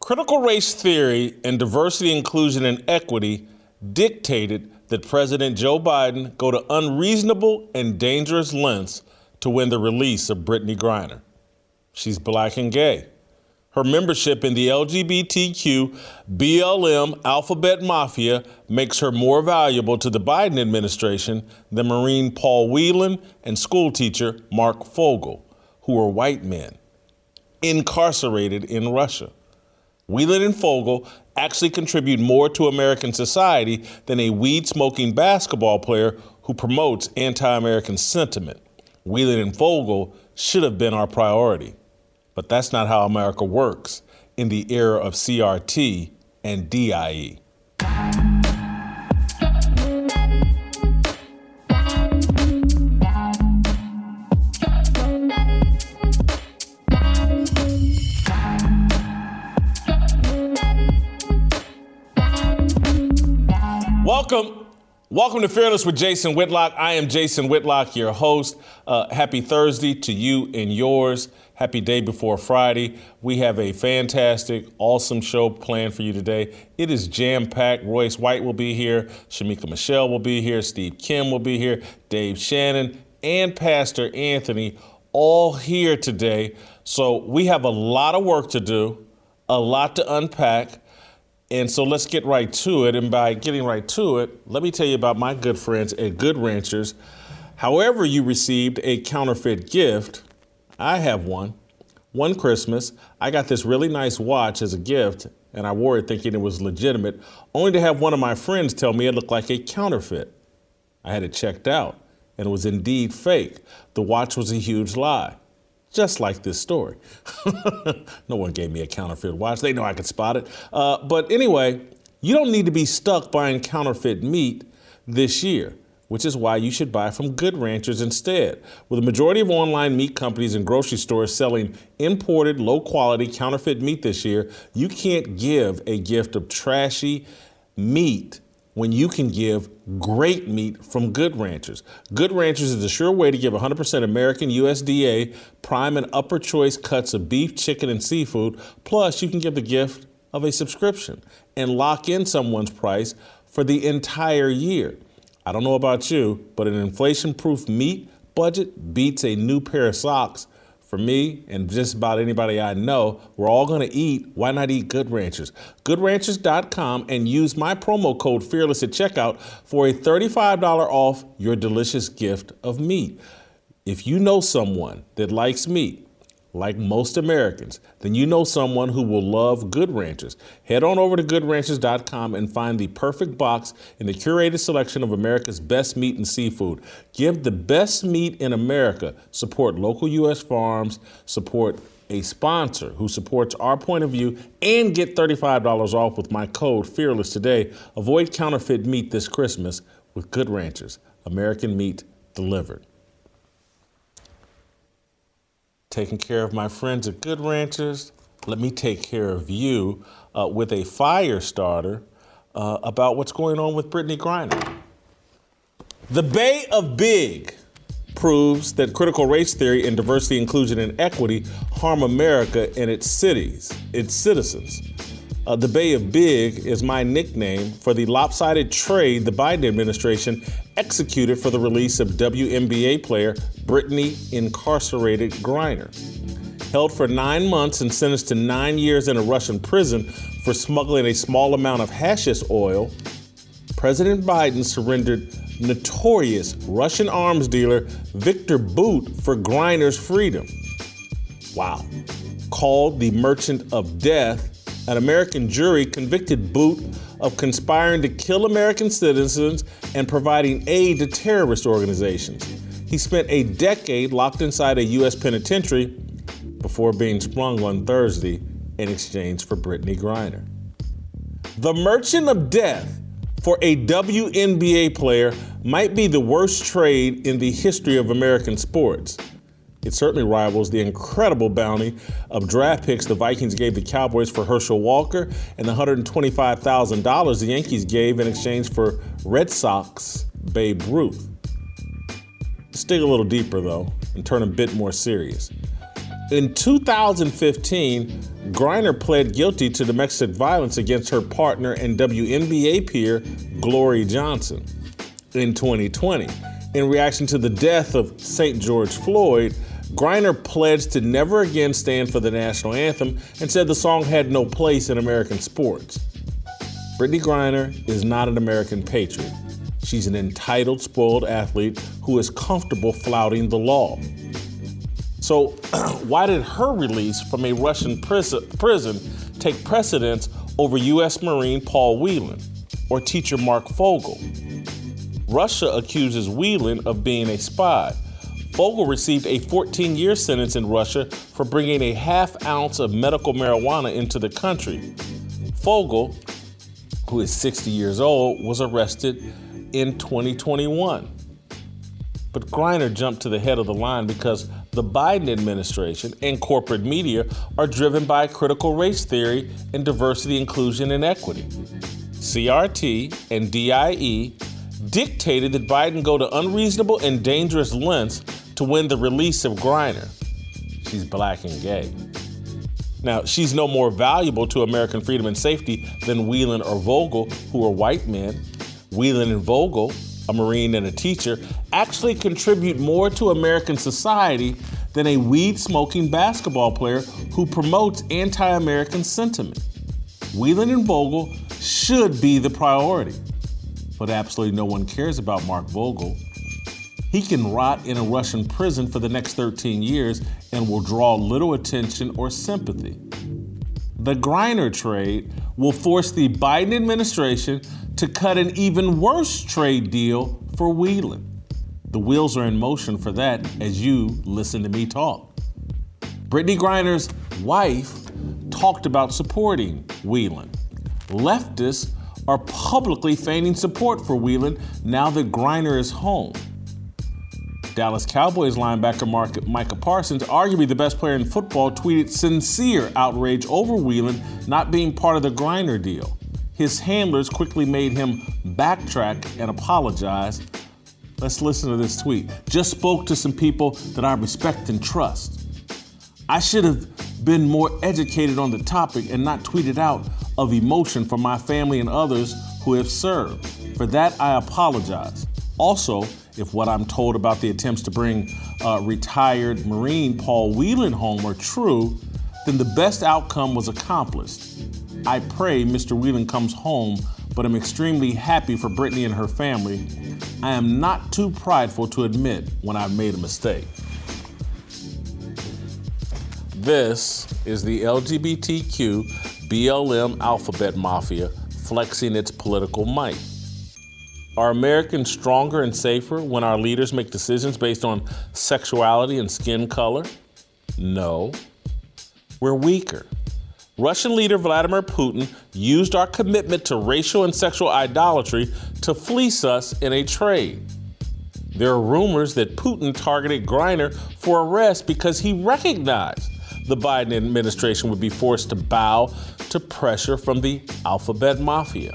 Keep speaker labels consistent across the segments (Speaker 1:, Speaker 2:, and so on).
Speaker 1: Critical race theory and diversity, inclusion, and equity dictated that President Joe Biden go to unreasonable and dangerous lengths to win the release of Brittney Griner. She's black and gay. Her membership in the LGBTQ BLM alphabet mafia makes her more valuable to the Biden administration than Marine Paul Whelan and schoolteacher Mark Fogel, who are white men incarcerated in Russia. Whelan and Fogel actually contribute more to American society than a weed smoking basketball player who promotes anti American sentiment. Whelan and Fogel should have been our priority. But that's not how America works in the era of CRT and DIE. Welcome. Welcome to Fearless with Jason Whitlock. I am Jason Whitlock, your host. Uh, happy Thursday to you and yours. Happy day before Friday. We have a fantastic, awesome show planned for you today. It is jam packed. Royce White will be here, Shemeka Michelle will be here, Steve Kim will be here, Dave Shannon, and Pastor Anthony all here today. So we have a lot of work to do, a lot to unpack. And so let's get right to it. And by getting right to it, let me tell you about my good friends at Good Ranchers. However, you received a counterfeit gift, I have one. One Christmas, I got this really nice watch as a gift, and I wore it thinking it was legitimate, only to have one of my friends tell me it looked like a counterfeit. I had it checked out, and it was indeed fake. The watch was a huge lie just like this story. no one gave me a counterfeit watch. They know I could spot it. Uh, but anyway, you don't need to be stuck buying counterfeit meat this year, which is why you should buy from Good Ranchers instead. With a majority of online meat companies and grocery stores selling imported, low quality counterfeit meat this year, you can't give a gift of trashy meat when you can give great meat from Good Ranchers. Good Ranchers is a sure way to give 100% American USDA prime and upper choice cuts of beef, chicken, and seafood. Plus, you can give the gift of a subscription and lock in someone's price for the entire year. I don't know about you, but an inflation proof meat budget beats a new pair of socks for me and just about anybody I know, we're all going to eat. Why not eat Good Ranchers? GoodRanchers.com and use my promo code FEARLESS at checkout for a $35 off your delicious gift of meat. If you know someone that likes meat, like most Americans, then you know someone who will love Good Ranchers. Head on over to goodranchers.com and find the perfect box in the curated selection of America's best meat and seafood. Give the best meat in America. Support local U.S. farms, support a sponsor who supports our point of view, and get $35 off with my code FEARLESS today. Avoid counterfeit meat this Christmas with Good Ranchers, American meat delivered taking care of my friends at Good Ranchers. Let me take care of you uh, with a fire starter uh, about what's going on with Brittney Griner. The Bay of Big proves that critical race theory and diversity, inclusion, and equity harm America and its cities, its citizens. Uh, the Bay of Big is my nickname for the lopsided trade the Biden administration executed for the release of WNBA player Brittney incarcerated Griner. Held for nine months and sentenced to nine years in a Russian prison for smuggling a small amount of hashish oil, President Biden surrendered notorious Russian arms dealer Victor Bout for Griner's freedom. Wow. Called the Merchant of Death, an American jury convicted Bout of conspiring to kill American citizens and providing aid to terrorist organizations. He spent a decade locked inside a U.S. penitentiary before being sprung on Thursday in exchange for Brittney Griner. The Merchant of Death for a WNBA player might be the worst trade in the history of American sports. It certainly rivals the incredible bounty of draft picks the Vikings gave the Cowboys for Herschel Walker and the $125,000 the Yankees gave in exchange for Red Sox Babe Ruth. Let's dig a little deeper, though, and turn a bit more serious. In 2015, Griner pled guilty to domestic violence against her partner and WNBA peer, Glory Johnson. In 2020, in reaction to the death of St. George Floyd, Griner pledged to never again stand for the national anthem and said the song had no place in American sports. Brittney Griner is not an American patriot. She's an entitled, spoiled athlete who is comfortable flouting the law. So, why did her release from a Russian prison, prison take precedence over U.S. Marine Paul Whelan or teacher Mark Fogel? Russia accuses Whelan of being a spy. Fogel received a 14 year sentence in Russia for bringing a half ounce of medical marijuana into the country. Fogel, who is 60 years old, was arrested in 2021. But Griner jumped to the head of the line because the Biden administration and corporate media are driven by critical race theory and diversity, inclusion, and equity. CRT and DIE dictated that Biden go to unreasonable and dangerous lengths to win the release of Griner. She's black and gay. Now, she's no more valuable to American freedom and safety than Whelan or Fogel, who are white men. Whelan and Fogel, a Marine and a teacher, actually contribute more to American society than a weed smoking basketball player who promotes anti American sentiment. Whelan and Fogel should be the priority, but absolutely no one cares about Mark Fogel he can rot in a Russian prison for the next 13 years and will draw little attention or sympathy. The Griner trade will force the Biden administration to cut an even worse trade deal for Whelan. The wheels are in motion for that as you listen to me talk. Brittney Griner's wife talked about supporting Whelan. Leftists are publicly feigning support for Whelan now that Griner is home. Dallas Cowboys linebacker Micah Parsons, arguably the best player in football, tweeted sincere outrage over Whelan not being part of the Griner deal. His handlers quickly made him backtrack and apologize. Let's listen to this tweet. Just spoke to some people that I respect and trust. I should have been more educated on the topic and not tweeted out of emotion for my family and others who have served. For that, I apologize. Also, if what I'm told about the attempts to bring uh, retired Marine Paul Whelan home are true, then the best outcome was accomplished. I pray Mr. Whelan comes home, but I'm extremely happy for Brittney and her family. I am not too prideful to admit when I've made a mistake. This is the LGBTQ BLM alphabet mafia flexing its political might. Are Americans stronger and safer when our leaders make decisions based on sexuality and skin color? No. We're weaker. Russian leader Vladimir Putin used our commitment to racial and sexual idolatry to fleece us in a trade. There are rumors that Putin targeted Griner for arrest because he recognized the Biden administration would be forced to bow to pressure from the alphabet mafia.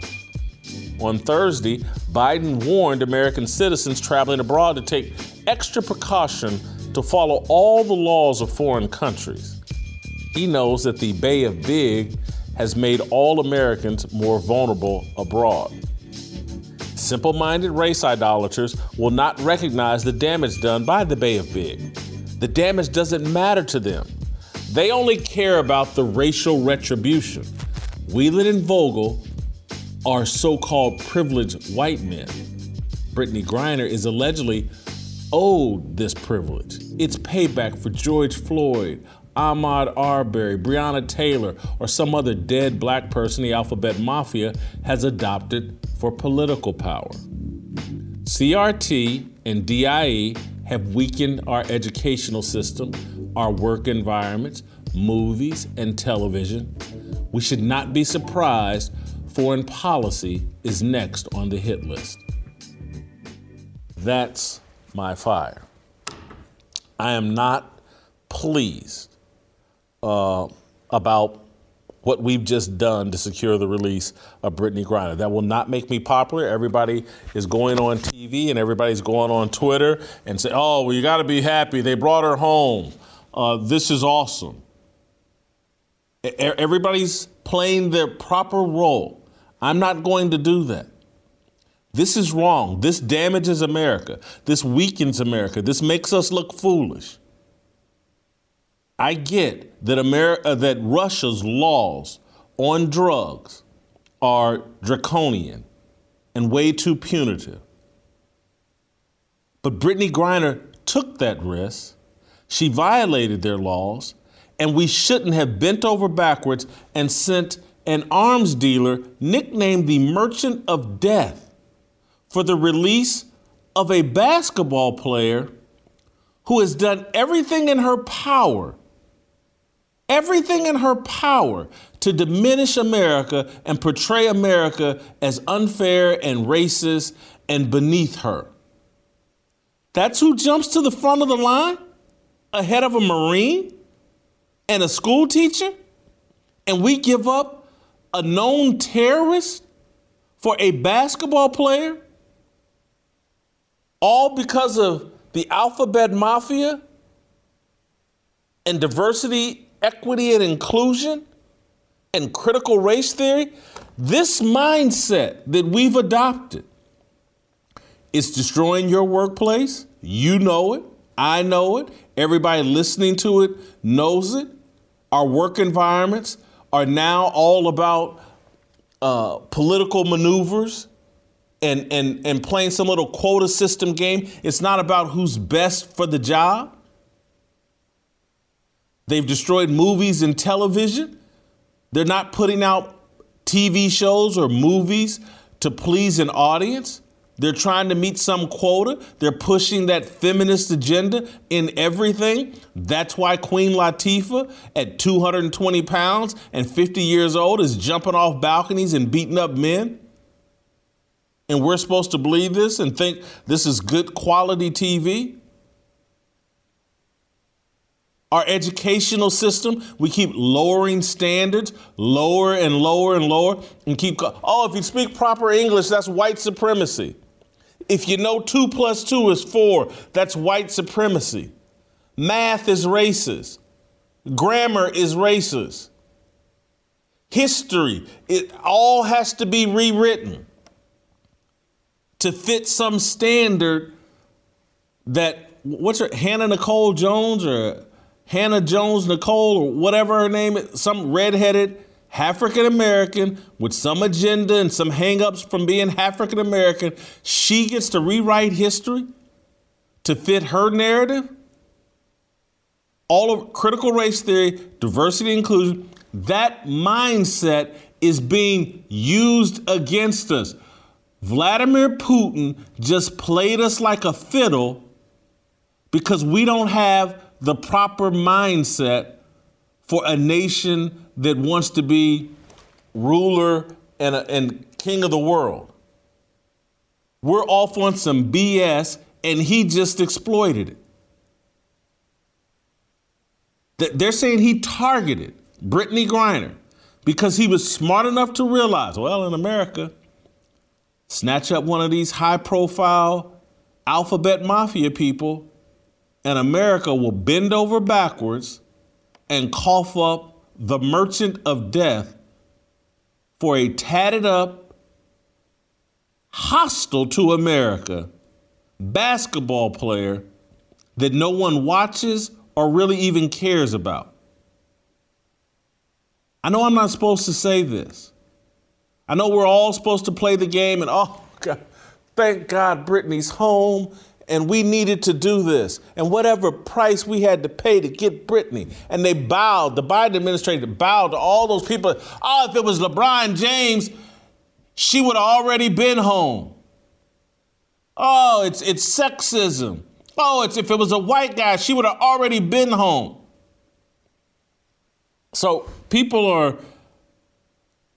Speaker 1: On Thursday, Biden warned American citizens traveling abroad to take extra precaution to follow all the laws of foreign countries. He knows that the Bay of Big has made all Americans more vulnerable abroad. Simple minded race idolaters will not recognize the damage done by the Bay of Big. The damage doesn't matter to them. They only care about the racial retribution. Whelan and Fogel are so called privileged white men. Brittney Griner is allegedly owed this privilege. It's payback for George Floyd, Ahmaud Arbery, Breonna Taylor, or some other dead black person the alphabet mafia has adopted for political power. CRT and DIE have weakened our educational system, our work environments, movies, and television, we should not be surprised foreign policy is next on the hit list. That's my fire. I am not pleased uh, about what we've just done to secure the release of Brittney Griner. That will not make me popular. Everybody is going on TV and everybody's going on Twitter and say, "Oh, well, you got to be happy. They brought her home. Uh, this is awesome." Everybody's playing their proper role. I'm not going to do that. This is wrong. This damages America. This weakens America. This makes us look foolish. I get that America, uh, that Russia's laws on drugs are draconian and way too punitive. But Brittney Griner took that risk. She violated their laws, and we shouldn't have bent over backwards and sent an arms dealer nicknamed the Merchant of Death for the release of a basketball player who has done everything in her power everything in her power to diminish America and portray America as unfair and racist and beneath her. That's who jumps to the front of the line ahead of a Marine and a school teacher? And we give up a known terrorist for a basketball player? All because of the alphabet mafia and diversity equity and inclusion and critical race theory, this mindset that we've adopted is destroying your workplace. You know it. I know it. Everybody listening to it knows it. Our work environments are now all about uh, political maneuvers and, and, and playing some little quota system game. It's not about who's best for the job. They've destroyed movies and television. They're not putting out TV shows or movies to please an audience. They're trying to meet some quota. They're pushing that feminist agenda in everything. That's why Queen Latifah, at 220 pounds and 50 years old, is jumping off balconies and beating up men. And we're supposed to believe this and think this is good quality TV. Our educational system, we keep lowering standards, lower and lower and lower, and keep, oh, if you speak proper English, that's white supremacy. If you know two plus two is four, that's white supremacy. Math is racist. Grammar is racist. History, it all has to be rewritten to fit some standard that, what's her, Hannah Nicole Jones or Hannah Jones Nicole or whatever her name is, some redheaded African American with some agenda and some hangups from being African American, she gets to rewrite history to fit her narrative. All of critical race theory, diversity, inclusion, that mindset is being used against us. Vladimir Putin just played us like a fiddle because we don't have the proper mindset for a nation that wants to be ruler and, and king of the world. We're off on some BS, and he just exploited it. They're saying he targeted Brittney Griner because he was smart enough to realize, well, in America, snatch up one of these high profile alphabet mafia people and America will bend over backwards and cough up the merchant of death for a tatted up, hostile to America basketball player that no one watches or really even cares about. I know I'm not supposed to say this. I know we're all supposed to play the game and, oh, God, thank God Brittney's home and we needed to do this. And whatever price we had to pay to get Brittney. And they bowed, the Biden administration bowed to all those people. Oh, if it was LeBron James, she would have already been home. Oh, it's, it's sexism. Oh, it's if it was a white guy, she would have already been home. So people are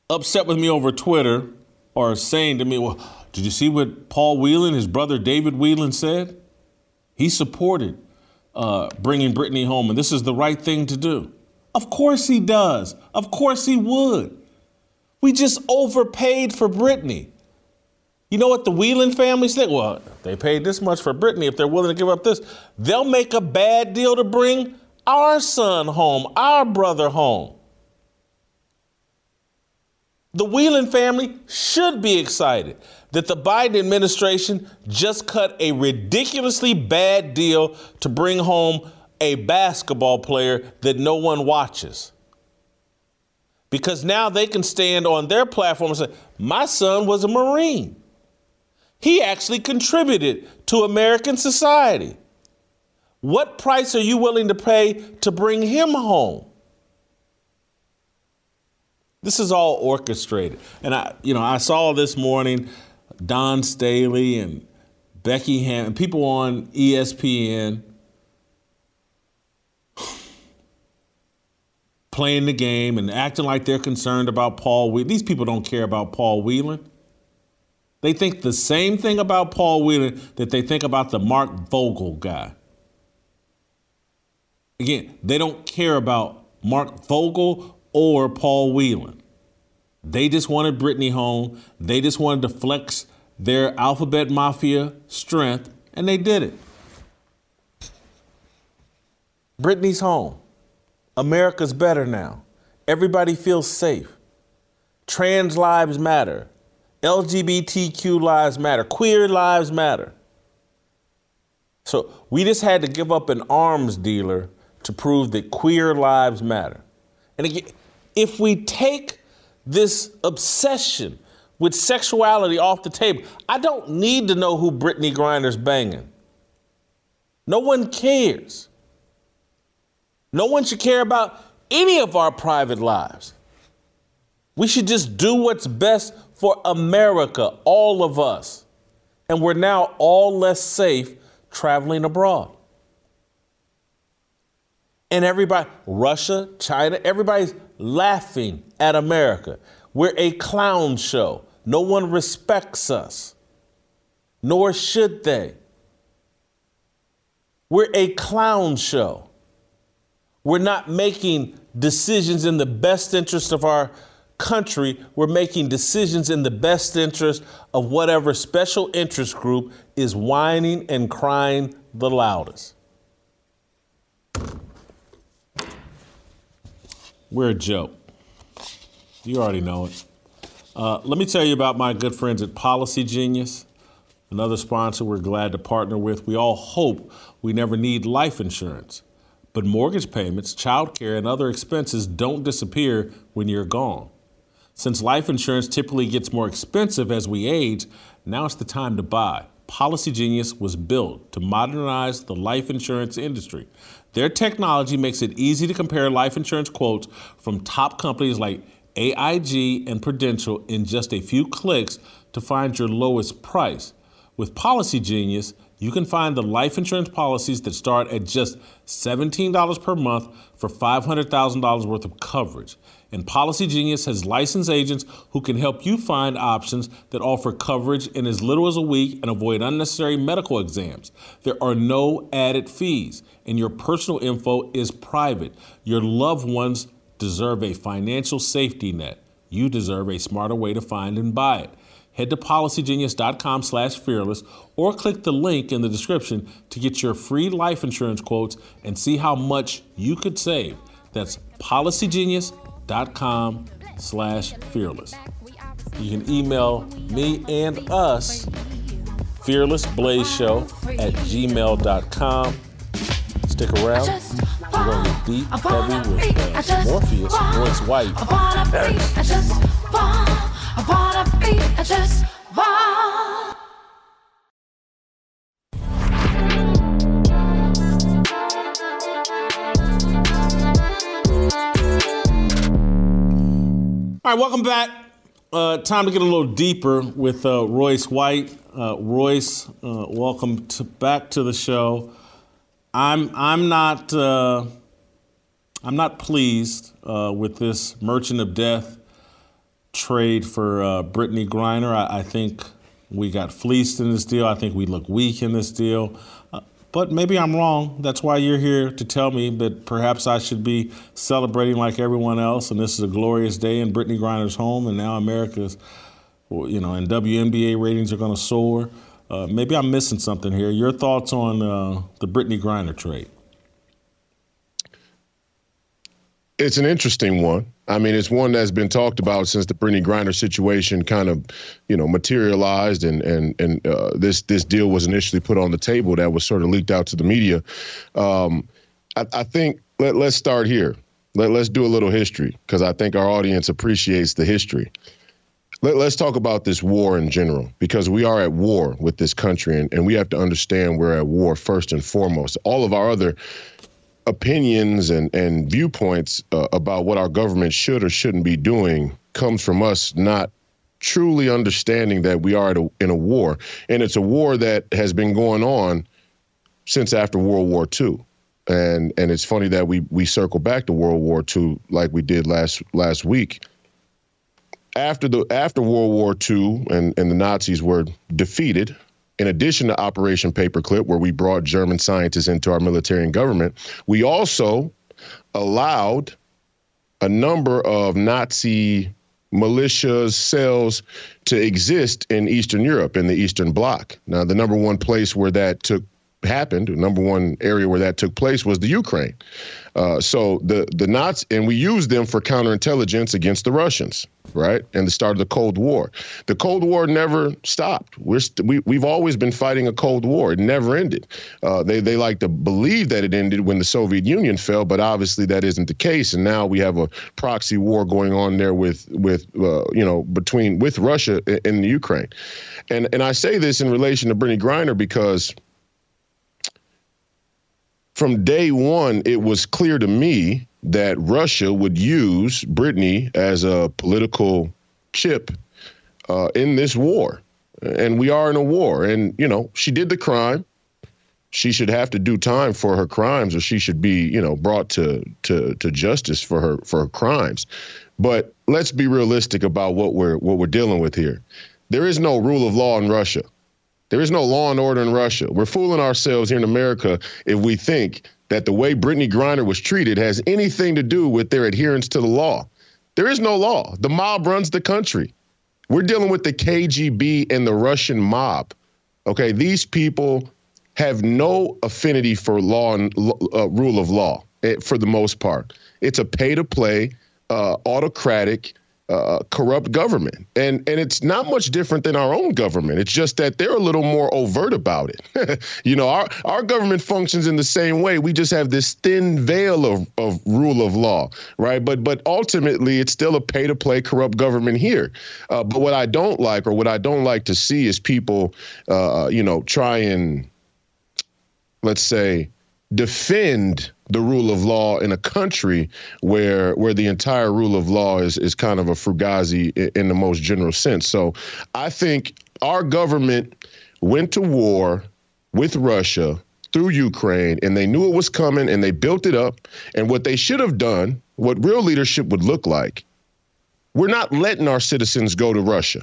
Speaker 1: upset with me over Twitter or saying to me, well, did you see what Paul Whelan, his brother David Whelan, said? He supported uh, bringing Brittney home, and this is the right thing to do. Of course he does. Of course he would. We just overpaid for Brittney. You know what the Whelan family think? Well, they paid this much for Brittney. If they're willing to give up this, they'll make a bad deal to bring our son home, our brother home. The Whelan family should be excited that the Biden administration just cut a ridiculously bad deal to bring home a basketball player that no one watches. Because now they can stand on their platform and say, My son was a Marine. He actually contributed to American society. What price are you willing to pay to bring him home? This is all orchestrated. And I, you know, I saw this morning Dawn Staley and Becky Hammon, people on ESPN playing the game and acting like they're concerned about Paul Whelan. These people don't care about Paul Whelan. They think the same thing about Paul Whelan that they think about the Mark Fogel guy. Again, they don't care about Mark Fogel or Paul Whelan. They just wanted Brittney home. They just wanted to flex their alphabet mafia strength, and they did it. Brittney's home. America's better now. Everybody feels safe. Trans lives matter. LGBTQ lives matter. Queer lives matter. So we just had to give up an arms dealer to prove that queer lives matter. And again, if we take this obsession with sexuality off the table, I don't need to know who Brittney Griner's banging. No one cares. No one should care about any of our private lives. We should just do what's best for America, all of us. And we're now all less safe traveling abroad. And everybody, Russia, China, everybody's laughing at America. We're a clown show. No one respects us, nor should they. We're a clown show. We're not making decisions in the best interest of our country. We're making decisions in the best interest of whatever special interest group is whining and crying the loudest. We're a joke. You already know it. Uh, let me tell you about my good friends at Policygenius, another sponsor we're glad to partner with. We all hope we never need life insurance, but mortgage payments, childcare, and other expenses don't disappear when you're gone. Since life insurance typically gets more expensive as we age, now it's the time to buy. Policygenius was built to modernize the life insurance industry. Their technology makes it easy to compare life insurance quotes from top companies like AIG and Prudential in just a few clicks to find your lowest price. With Policygenius, you can find the life insurance policies that start at just $17 per month for $500,000 worth of coverage. And Policygenius has licensed agents who can help you find options that offer coverage in as little as a week and avoid unnecessary medical exams. There are no added fees, and your personal info is private. Your loved ones deserve a financial safety net. You deserve a smarter way to find and buy it. Head to policygenius.com slash fearless or click the link in the description to get your free life insurance quotes and see how much you could save. That's policygenius.com slash fearless. You can email me and us, fearlessblazeshow at gmail.com. Stick around. We're going to get deep, heavy with uh, Morpheus, Royce White. All right, welcome back. Uh, time to get a little deeper with uh, Royce White. Uh, Royce, uh, welcome to, back to the show. I'm I'm not uh, I'm not pleased uh, with this merchant of death trade for Brittney Griner. I, I, think we got fleeced in this deal. I think we look weak in this deal. But maybe I'm wrong. That's why you're here to tell me that perhaps I should be celebrating like everyone else. And this is a glorious day in Brittney Griner's home. And now America's, you know, and WNBA ratings are going to soar. Uh, maybe I'm missing something here. Your thoughts on uh, the Brittney Griner trade?
Speaker 2: It's an interesting one. I mean, it's one that's been talked about since the Brittney Griner situation kind of, you know, materialized and and and uh, this this deal was initially put on the table that was sort of leaked out to the media. Um, I, I think let let's start here. Let let's do a little history because I think our audience appreciates the history. Let, us talk about this war in general because we are at war with this country and, and we have to understand we're at war first and foremost. All of our other opinions and, and viewpoints uh, about what our government should or shouldn't be doing comes from us not truly understanding that we are in a war. And it's a war that has been going on since after World War II. And and it's funny that we we circle back to World War II like we did last last week. After the after World War II and, and the Nazis were defeated, in addition to Operation Paperclip, where we brought German scientists into our military and government, we also allowed a number of Nazi militias, cells to exist in Eastern Europe, in the Eastern Bloc. Now, the number one place where that took happened, the number one area where that took place was the Ukraine. Uh, so the the Nazis, and we used them for counterintelligence against the Russians, right? And the start of the Cold War. The Cold War never stopped. We're st- we we've always been fighting a Cold War. It never ended. Uh, they they like to believe that it ended when the Soviet Union fell, but obviously that isn't the case. And now we have a proxy war going on there with with uh, you know between with Russia in the Ukraine. And and I say this in relation to Brittney Griner because from day one, it was clear to me that Russia would use Brittney as a political chip uh, in this war. And we are in a war. And, you know, she did the crime. She should have to do time for her crimes, or she should be, you know, brought to to to justice for her for her crimes. But let's be realistic about what we're what we're dealing with here. There is no rule of law in Russia. There is no law and order in Russia. We're fooling ourselves here in America if we think that the way Brittney Griner was treated has anything to do with their adherence to the law. There is no law. The mob runs the country. We're dealing with the KGB and the Russian mob. Okay, these people have no affinity for law and uh, rule of law eh, for the most part. It's a pay to play, uh, autocratic, uh, corrupt government. And and it's not much different than our own government. It's just that they're a little more overt about it. you know, our our government functions in the same way. We just have this thin veil of, of rule of law, right? But but ultimately, it's still a pay to play corrupt government here. Uh, but what I don't like, or what I don't like to see, is people, uh, you know, try and let's say defend the rule of law in a country where where the entire rule of law is is kind of a fugazi in the most general sense. So I think our government went to war with Russia through Ukraine and they knew it was coming and they built it up and what they should have done, what real leadership would look like. We're not letting our citizens go to Russia.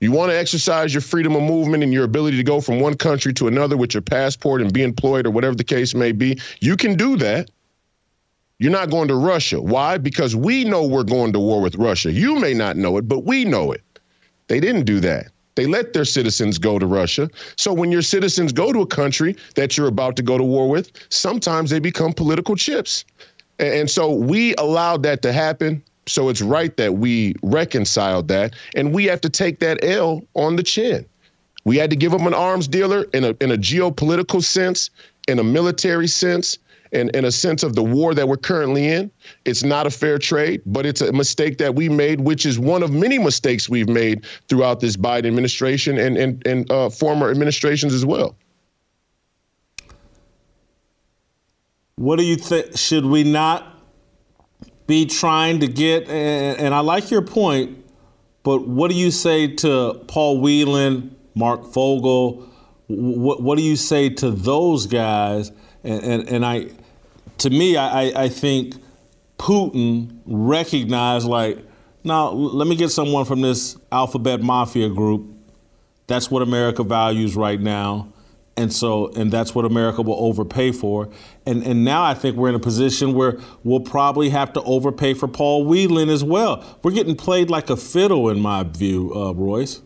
Speaker 2: You want to exercise your freedom of movement and your ability to go from one country to another with your passport and be employed or whatever the case may be. You can do that. You're not going to Russia. Why? Because we know we're going to war with Russia. You may not know it, but we know it. They didn't do that. They let their citizens go to Russia. So when your citizens go to a country that you're about to go to war with, sometimes they become political chips. And so we allowed that to happen. So it's right that we reconciled that, and we have to take that L on the chin. We had to give them an arms dealer in a in a geopolitical sense, in a military sense, and in a sense of the war that we're currently in. It's not a fair trade, but it's a mistake that we made, which is one of many mistakes we've made throughout this Biden administration and and, and uh, former administrations as well.
Speaker 1: What do you think? Should we not be trying to get, and, and I like your point, but what do you say to Paul Whelan, Mark Fogel? What, what do you say to those guys? And, and, and I, to me, I, I think Putin recognized like, now let me get someone from this alphabet mafia group. That's what America values right now. And so, and that's what America will overpay for. And and now I think we're in a position where we'll probably have to overpay for Paul Whelan as well. We're getting played like a fiddle, in my view, uh, Royce.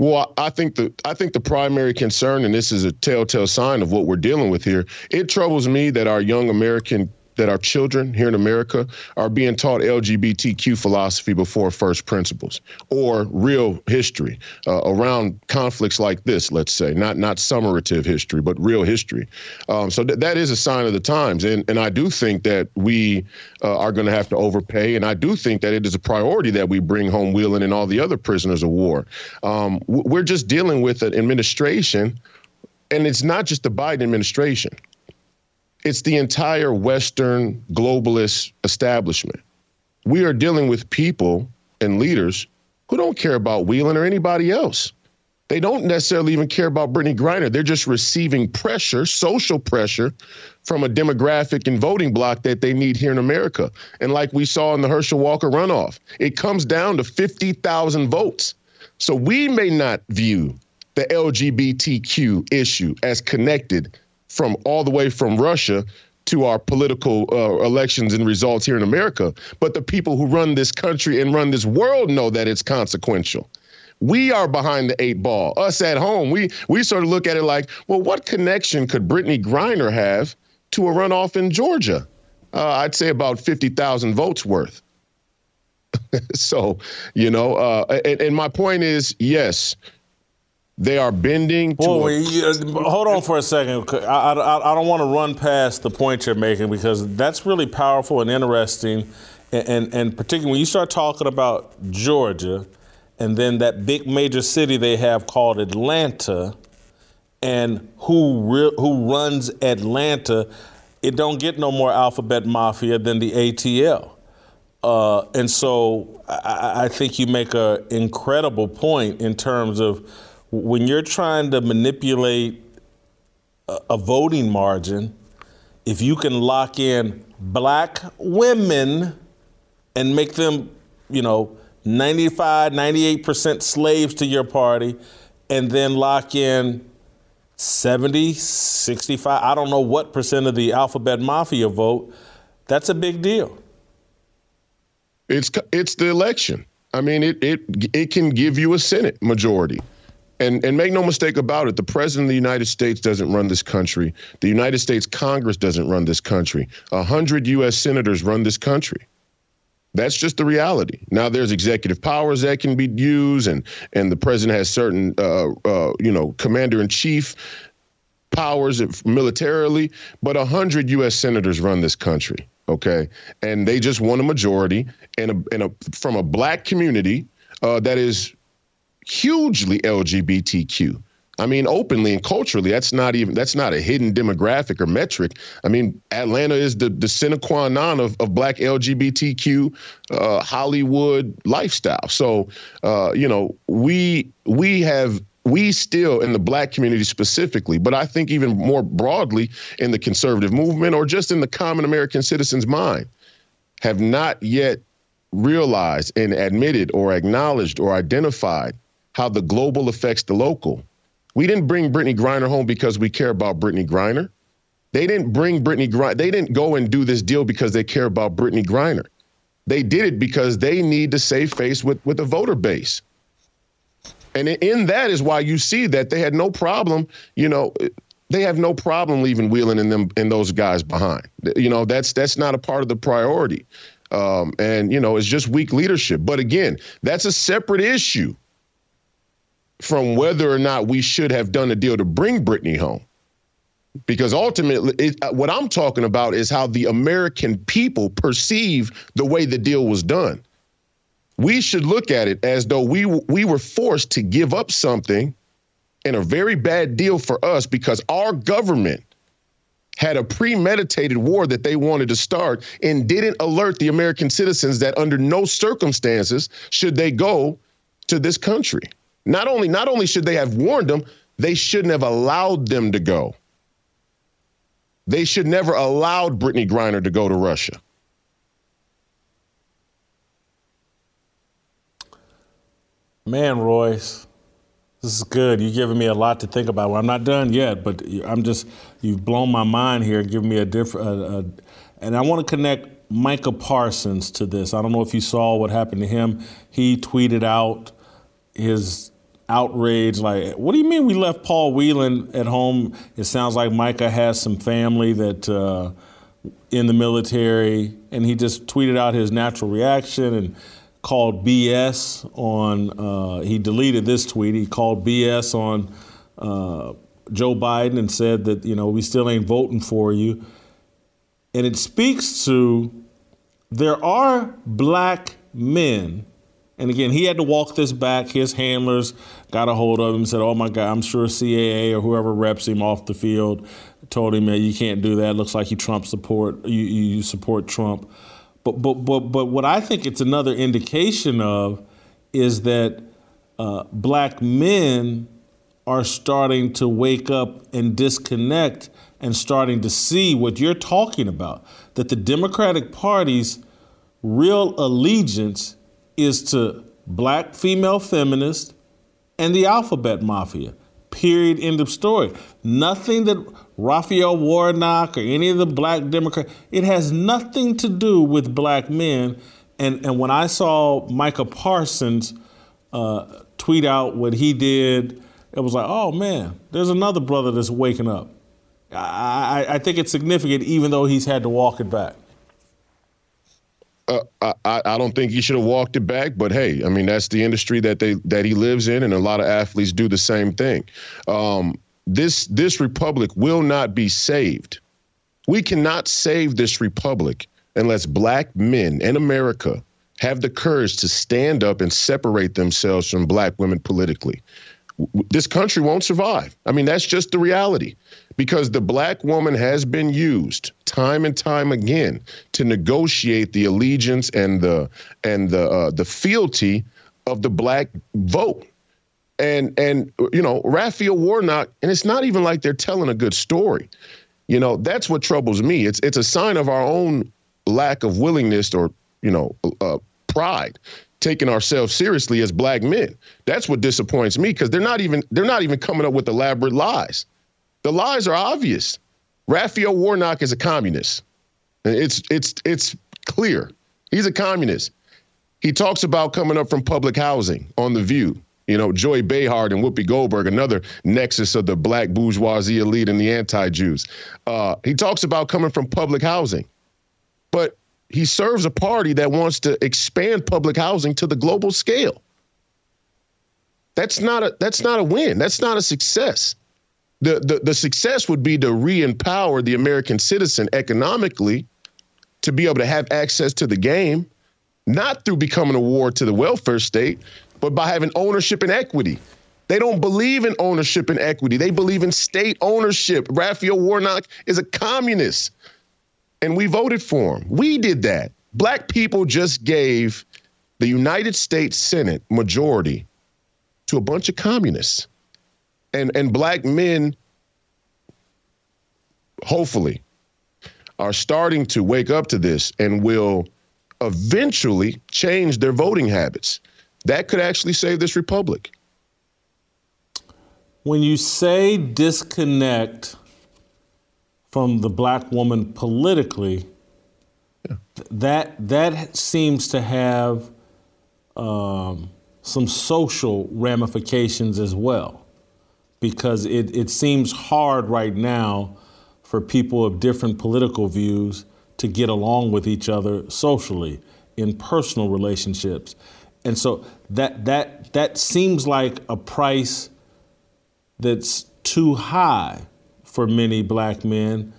Speaker 2: Well, I think the I think the primary concern, and this is a telltale sign of what we're dealing with here. It troubles me that our young American that our children here in America are being taught LGBTQ philosophy before first principles or real history uh, around conflicts like this. Let's say not not summative history, but real history. Um, so th- that is a sign of the times, and and I do think that we uh, are going to have to overpay, and I do think that it is a priority that we bring home Whelan and all the other prisoners of war. Um, we're just dealing with an administration, and it's not just the Biden administration it's the entire Western globalist establishment. We are dealing with people and leaders who don't care about Whelan or anybody else. They don't necessarily even care about Brittney Griner. They're just receiving pressure, social pressure, from a demographic and voting bloc that they need here in America. And like we saw in the Herschel Walker runoff, it comes down to 50,000 votes. So we may not view the LGBTQ issue as connected from all the way from Russia to our political uh, elections and results here in America. But the people who run this country and run this world know that it's consequential. We are behind the eight ball. Us at home, we we sort of look at it like, well, what connection could Brittney Griner have to a runoff in Georgia? Uh, I'd say about fifty thousand votes worth. so, you know, uh, and, and my point is, yes, they are bending.
Speaker 1: Well, a- you, hold on for a second. I, I, I don't want to run past the point you're making because that's really powerful and interesting, and, and, and particularly when you start talking about Georgia, and then that big major city they have called Atlanta, and who re- who runs Atlanta, it don't get no more alphabet mafia than the ATL. Uh, and so I, I think you make an incredible point in terms of when you're trying to manipulate a, voting margin, if you can lock in black women and make them, you know, 95, 98% slaves to your party, and then lock in 70, 65, I don't know what percent of the alphabet mafia vote, that's a big deal.
Speaker 2: It's it's the election. I mean, it it it can give you a Senate majority. And, and make no mistake about it, the president of the United States doesn't run this country. The United States Congress doesn't run this country. A hundred U.S. senators run this country. That's just the reality. Now there's executive powers that can be used, and and the president has certain, uh, uh, you know, commander in chief powers militarily. But a hundred U.S. senators run this country. Okay, and they just won a majority, and a, and a from a black community uh, that is hugely LGBTQ. I mean, openly and culturally, that's not even that's not a hidden demographic or metric. I mean, Atlanta is the the sine qua non of, of black LGBTQ uh, Hollywood lifestyle. So, uh, you know, we we have we still in the black community specifically, but I think even more broadly in the conservative movement or just in the common American citizen's mind, have not yet realized and admitted or acknowledged or identified how the global affects the local. We didn't bring Brittney Griner home because we care about Brittney Griner. They didn't bring Brittney Griner. They didn't go and do this deal because they care about Brittney Griner. They did it because they need to save face with with the voter base. And in that is why you see that they had no problem, you know, they have no problem leaving Whelan and them and those guys behind. You know, that's that's not a part of the priority. Um, and you know, it's just weak leadership. But again, that's a separate issue from whether or not we should have done a deal to bring Brittney home. Because ultimately, it, uh, what I'm talking about is how the American people perceive the way the deal was done. We should look at it as though we we were forced to give up something in a very bad deal for us because our government had a premeditated war that they wanted to start and didn't alert the American citizens that under no circumstances should they go to this country. Not only not only should they have warned them, they shouldn't have allowed them to go. They should never allowed Brittney Griner to go to Russia.
Speaker 1: Man, Royce, this is good. You're giving me a lot to think about. Well, I'm not done yet, but I'm just you've blown my mind here, giving me a different. and I want to connect Micah Parsons to this. I don't know if you saw what happened to him. He tweeted out his outrage, like, "What do you mean we left Paul Whelan at home?" It sounds like Micah has some family that uh, in the military, and he just tweeted out his natural reaction and called BS on. Uh, he deleted this tweet. He called BS on uh, Joe Biden and said that you know we still ain't voting for you. And it speaks to there are black men. And again, he had to walk this back. His handlers got a hold of him and said, Oh my God, I'm sure CAA or whoever reps him off the field told him, that You can't do that. It looks like you Trump support you, you support Trump. But but but but what I think it's another indication of is that uh, black men are starting to wake up and disconnect and starting to see what you're talking about. That the Democratic Party's real allegiance is to black female feminists and the alphabet mafia. Period. End of story. Nothing that Raphael Warnock or any of the black Democrats, it has nothing to do with black men. And, and when I saw Micah Parsons uh, tweet out what he did, it was like, oh man, there's another brother that's waking up. I, I, I think it's significant, even though he's had to walk it back.
Speaker 2: Uh, I, I don't think he should have walked it back, but hey, I mean that's the industry that they that he lives in, and a lot of athletes do the same thing. Um, this this republic will not be saved. We cannot save this republic unless black men in America have the courage to stand up and separate themselves from black women politically. This country won't survive. I mean, that's just the reality because the black woman has been used time and time again to negotiate the allegiance and the and the uh, the fealty of the black vote and and you know Raphael Warnock, and it's not even like they're telling a good story. You know that's what troubles me. It's it's a sign of our own lack of willingness or you know uh, pride, taking ourselves seriously as black men. That's what disappoints me because they're not even they're not even coming up with elaborate lies. The lies are obvious. Raphael Warnock is a communist. It's it's it's clear. He's a communist. He talks about coming up from public housing on the View. You know, Joy Behar and Whoopi Goldberg, another nexus of the black bourgeoisie elite and the anti-Jews. Uh, he talks about coming from public housing, but he serves a party that wants to expand public housing to the global scale. That's not a that's not a win. That's not a success. The, the, the success would be to re-empower the American citizen economically to be able to have access to the game, not through becoming a ward to the welfare state, but by having ownership and equity. They don't believe in ownership and equity. They believe in state ownership. Raphael Warnock is a communist, and we voted for him. We did that. Black people just gave the United States Senate majority to a bunch of communists. And, and black men, hopefully, are starting to wake up to this and will eventually change their voting habits that could actually save this republic.
Speaker 1: When you say disconnect from the black woman politically, yeah. that that seems to have um, some social ramifications as well, because it, it seems hard right now for people of different political views to get along with each other socially in personal relationships. And so that that that seems like a price that's too high for many black men,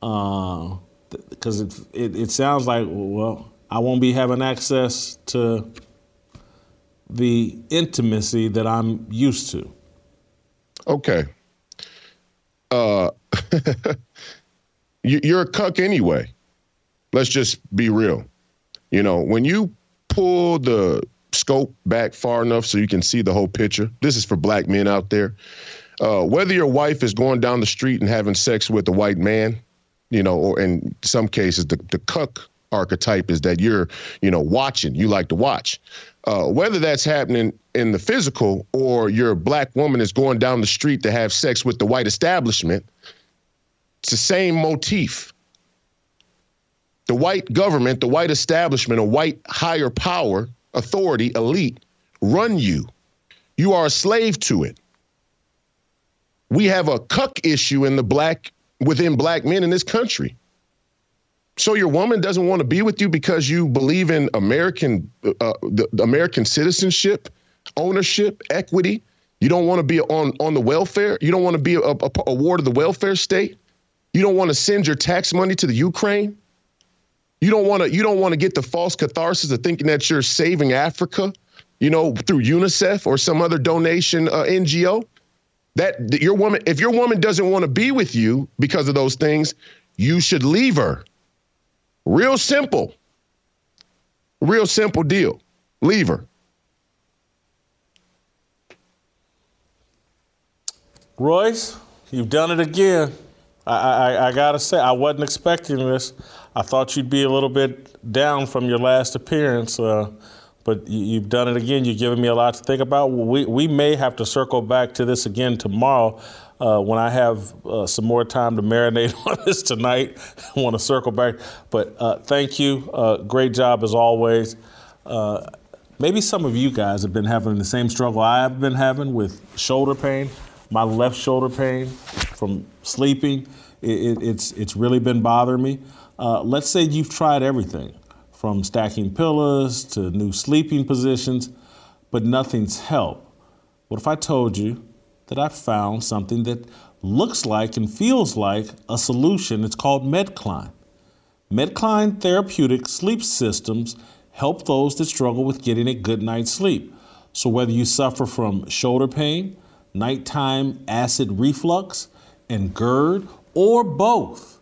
Speaker 1: because uh, it, it, it sounds like well I won't be having access to the intimacy that I'm used to.
Speaker 2: Okay. Uh, you're a cuck anyway. Let's just be real. You know, when you pull the scope back far enough so you can see the whole picture. This is for black men out there. Uh, whether your wife is going down the street and having sex with a white man, you know, or in some cases, the, the cuck archetype is that you're, you know, watching, you like to watch. Uh, whether that's happening in the physical or your black woman is going down the street to have sex with the white establishment, it's the same motif. The white government, the white establishment, a white higher power, authority, elite run you. You are a slave to it. We have a cuck issue in the black within black men in this country. So your woman doesn't want to be with you because you believe in American uh, the, the American citizenship, ownership, equity. You don't want to be on on the welfare. You don't want to be a, a, a ward of the welfare state. You don't want to send your tax money to the Ukraine. You don't want to you don't want to get the false catharsis of thinking that you're saving Africa, you know, through UNICEF or some other donation uh, NGO. That, that your woman, if your woman doesn't want to be with you because of those things, you should leave her. Real simple. Real simple deal. Leave her.
Speaker 1: Royce, you've done it again. I, I, I, gotta say, I wasn't expecting this. I thought you'd be a little bit down from your last appearance, uh, but you, have done it again. You've given me a lot to think about. We, we may have to circle back to this again tomorrow uh, when I have uh, some more time to marinate on this tonight. I want to circle back, but uh, thank you. Uh, great job as always. Uh, maybe some of you guys have been having the same struggle I've been having with shoulder pain my left shoulder pain from sleeping. It, it, it's it's really been bothering me. Uh, let's say you've tried everything from stacking pillows to new sleeping positions, but nothing's helped. What if I told you that I found something that looks like and feels like a solution? It's called Medcline. Medcline therapeutic sleep systems help those that struggle with getting a good night's sleep. So whether you suffer from shoulder pain, nighttime acid reflux, and GERD, or both.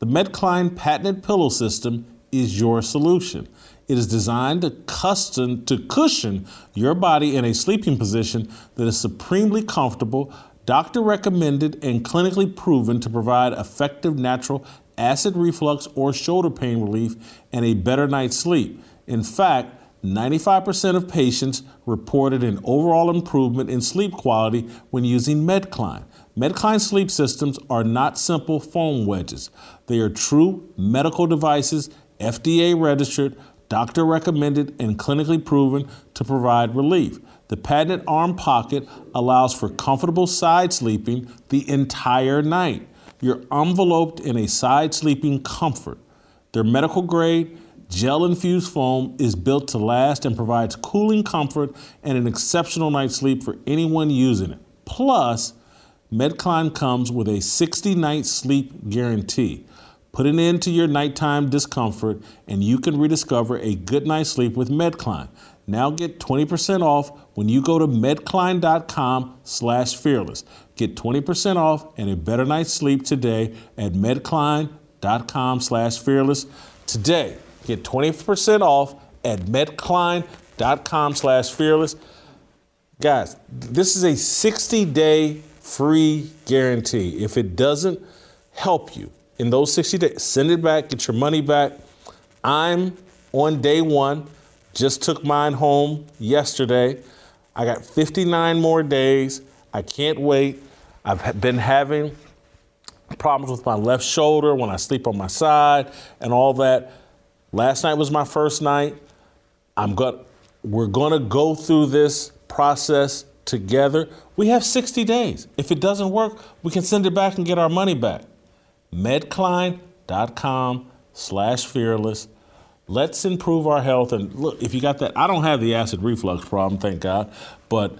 Speaker 1: The Medcline patented pillow system is your solution. It is designed to custom to cushion your body in a sleeping position that is supremely comfortable, doctor recommended, and clinically proven to provide effective natural acid reflux or shoulder pain relief and a better night's sleep. In fact, 95% of patients reported an overall improvement in sleep quality when using Medcline. Medcline sleep systems are not simple foam wedges. They are true medical devices, FDA registered, doctor recommended, and clinically proven to provide relief. The patented arm pocket allows for comfortable side sleeping the entire night. You're enveloped in a side sleeping comfort. They're medical grade Gel infused foam is built to last and provides cooling comfort and an exceptional night's sleep for anyone using it. Plus, Medcline comes with a 60 night sleep guarantee. Put an end to your nighttime discomfort and you can rediscover a good night's sleep with Medcline. Now get 20% off when you go to medcline.com slash fearless. Get 20% off and a better night's sleep today at medcline.com slash fearless. Today, Get 20% off at medcline.com slash fearless. Guys, this is a 60 day free guarantee. If it doesn't help you in those 60 days, send it back, get your money back. I'm on day one, just took mine home yesterday. I got 59 more days. I can't wait. I've been having problems with my left shoulder when I sleep on my side and all that. Last night was my first night. I'm going we're going to go through this process together. We have 60 days. If it doesn't work, we can send it back and get our money back. Medcline.com slash fearless. Let's improve our health. And look, if you got that, I don't have the acid reflux problem, thank God, but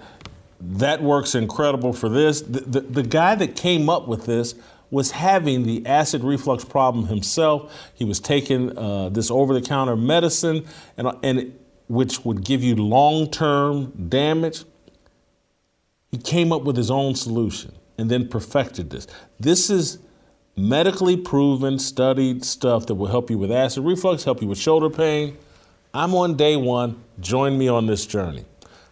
Speaker 1: that works incredible for this. The, the, the guy that came up with this was having the acid reflux problem himself. He was taking uh, this over the counter medicine, and, and which would give you long term damage. He came up with his own solution and then perfected this. This is medically proven, studied stuff that will help you with acid reflux, help you with shoulder pain. I'm on day one. Join me on this journey.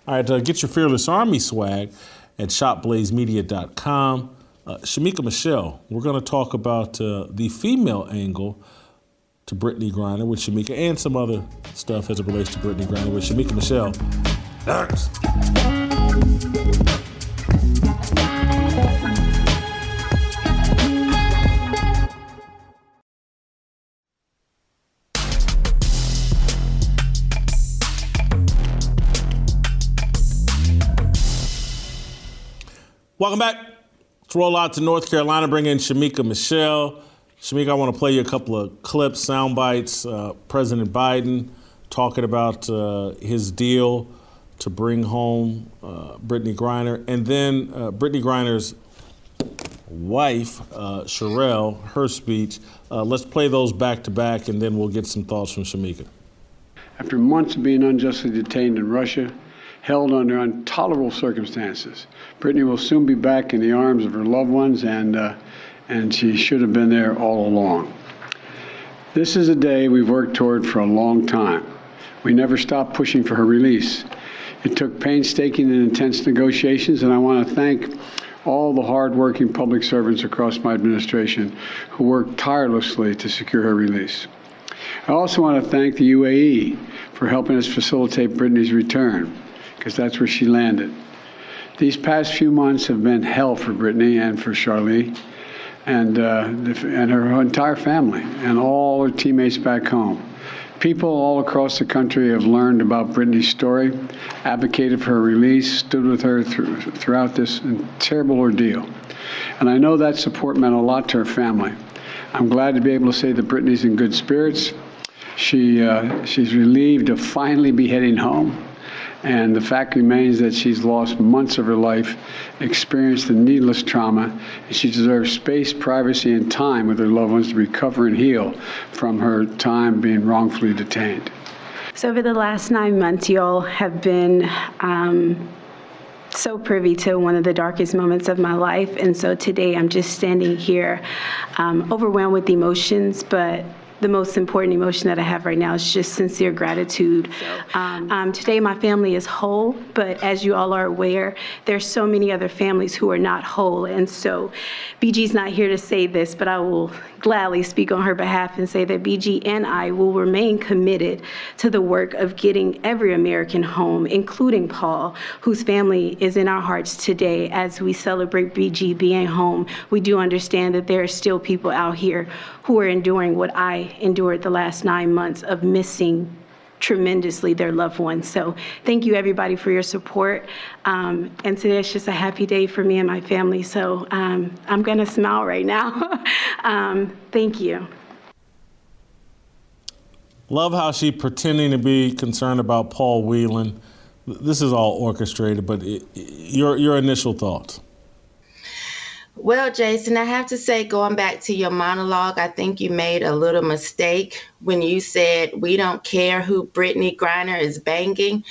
Speaker 1: All right, uh, get your Fearless Army swag at shopblazemedia.com. Uh, Shemeka Michelle, we're going to talk about uh, the female angle to Brittney Griner with Shemeka and some other stuff as it relates to Brittney Griner with Shemeka Michelle. Next. Welcome back. Let's roll out to North Carolina, bring in Shemeka Michelle. Shemeka, I want to play you a couple of clips, sound bites. Uh, President Biden talking about uh, his deal to bring home uh, Brittney Griner, and then uh, Brittney Griner's wife, uh, Cherelle, her speech. Uh, let's play those back to back, and then we'll get some thoughts from Shemeka.
Speaker 3: After months of being unjustly detained in Russia, held under intolerable circumstances. Brittney will soon be back in the arms of her loved ones, and, uh, and she should have been there all along. This is a day we've worked toward for a long time. We never stopped pushing for her release. It took painstaking and intense negotiations, and I want to thank all the hardworking public servants across my administration who worked tirelessly to secure her release. I also want to thank the UAE for helping us facilitate Brittney's return because that's where she landed. These past few months have been hell for Brittney and for Charlie and, uh, and her entire family and all her teammates back home. People all across the country have learned about Brittney's story, advocated for her release, stood with her through, throughout this terrible ordeal. And I know that support meant a lot to her family. I'm glad to be able to say that Brittney's in good spirits. She, uh, she's relieved to finally be heading home. And the fact remains that she's lost months of her life, experienced a needless trauma, and she deserves space, privacy, and time with her loved ones to recover and heal from her time being wrongfully detained.
Speaker 4: So, over the last nine months, y'all have been um, so privy to one of the darkest moments of my life. And so today I'm just standing here um, overwhelmed with emotions, but the most important emotion that I have right now is just sincere gratitude. Um, um, today, my family is whole, but as you all are aware, there's so many other families who are not whole. And so, BG's not here to say this, but I will gladly speak on her behalf and say that BG and I will remain committed to the work of getting every American home, including Paul, whose family is in our hearts today as we celebrate BG being home. We do understand that there are still people out here who are enduring what I endured the last nine months of missing tremendously their loved ones. So thank you everybody for your support. Um, and today it's just a happy day for me and my family. So um, I'm gonna smile right now. um, thank you.
Speaker 1: Love how she pretending to be concerned about Paul Whelan. This is all orchestrated, but it, your your initial thoughts.
Speaker 5: Well, Jason, I have to say, going back to your monologue, I think you made a little mistake when you said we don't care who Brittney Griner is banging.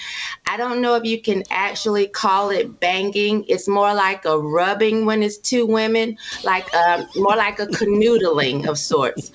Speaker 5: I don't know if you can actually call it banging. It's more like a rubbing when it's two women, like um, more like a canoodling of sorts.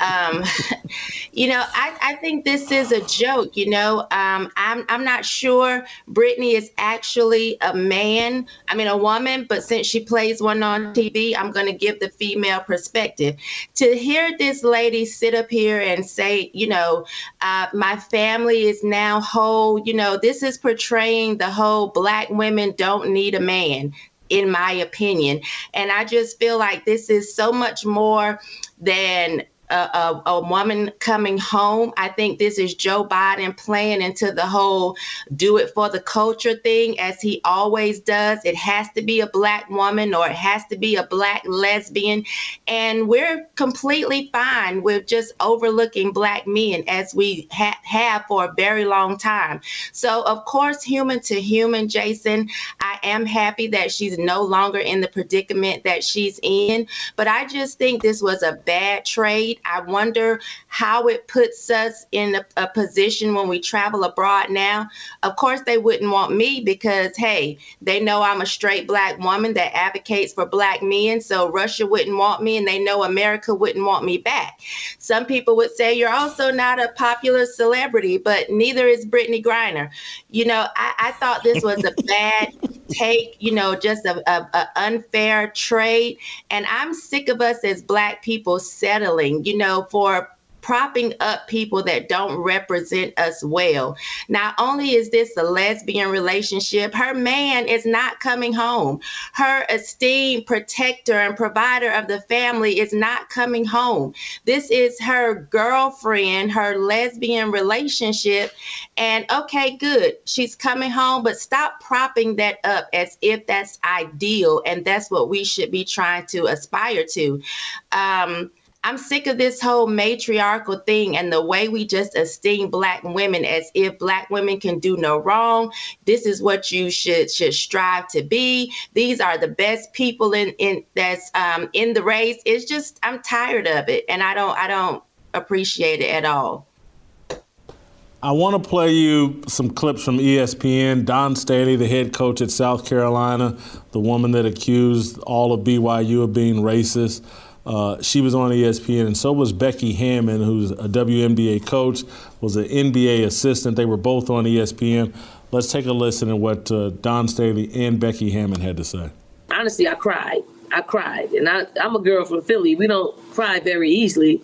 Speaker 5: Um, you know, I, I, think this is a joke. You know, um, I'm I'm not sure Brittney is actually a man. I mean, a woman, but since she plays one on TV, I'm going to give the female perspective. To hear this lady sit up here and say, you know, uh, my family is now whole. You know, this is portraying the whole black women don't need a man in my opinion. And I just feel like this is so much more than a, a, woman coming home. I think this is Joe Biden playing into the whole do it for the culture thing, as he always does. It has to be a black woman or it has to be a black lesbian. And we're completely fine with just overlooking black men as we ha- have for a very long time. So, of course, human to human, Jason, I am happy that she's no longer in the predicament that she's in. But I just think this was a bad trade. I wonder how it puts us in a, a, position when we travel abroad now. Of course, they wouldn't want me because, hey, they know I'm a straight black woman that advocates for black men. So Russia wouldn't want me, and they know America wouldn't want me back. Some people would say, You're also not a popular celebrity, but neither is Brittney Griner. You know, I, I thought this was a bad take, you know, just a, a, a, unfair trade. And I'm sick of us as Black people settling, you know, for propping up people that don't represent us well. Not only is this a lesbian relationship, her man is not coming home. Her esteemed protector and provider of the family is not coming home. This is her girlfriend, her lesbian relationship. And okay, good, she's coming home, but stop propping that up as if that's ideal and that's what we should be trying to aspire to. Um, I'm sick of this whole matriarchal thing and the way we just esteem black women as if black women can do no wrong. This is what you should should strive to be. These are the best people in in that's um, in the race. It's just I'm tired of it, and I don't I don't appreciate it at all.
Speaker 1: I want to play you some clips from ESPN. Dawn Staley, the head coach at South Carolina, the woman that accused all of BYU of being racist. Uh, she was on ESPN, and so was Becky Hammon, who's a WNBA coach, was an NBA assistant. They were both on ESPN. Let's take a listen to what uh, Dawn Staley and Becky Hammon had to say.
Speaker 6: Honestly, I cried. I cried, and I, am a girl from Philly. We don't cry very easily,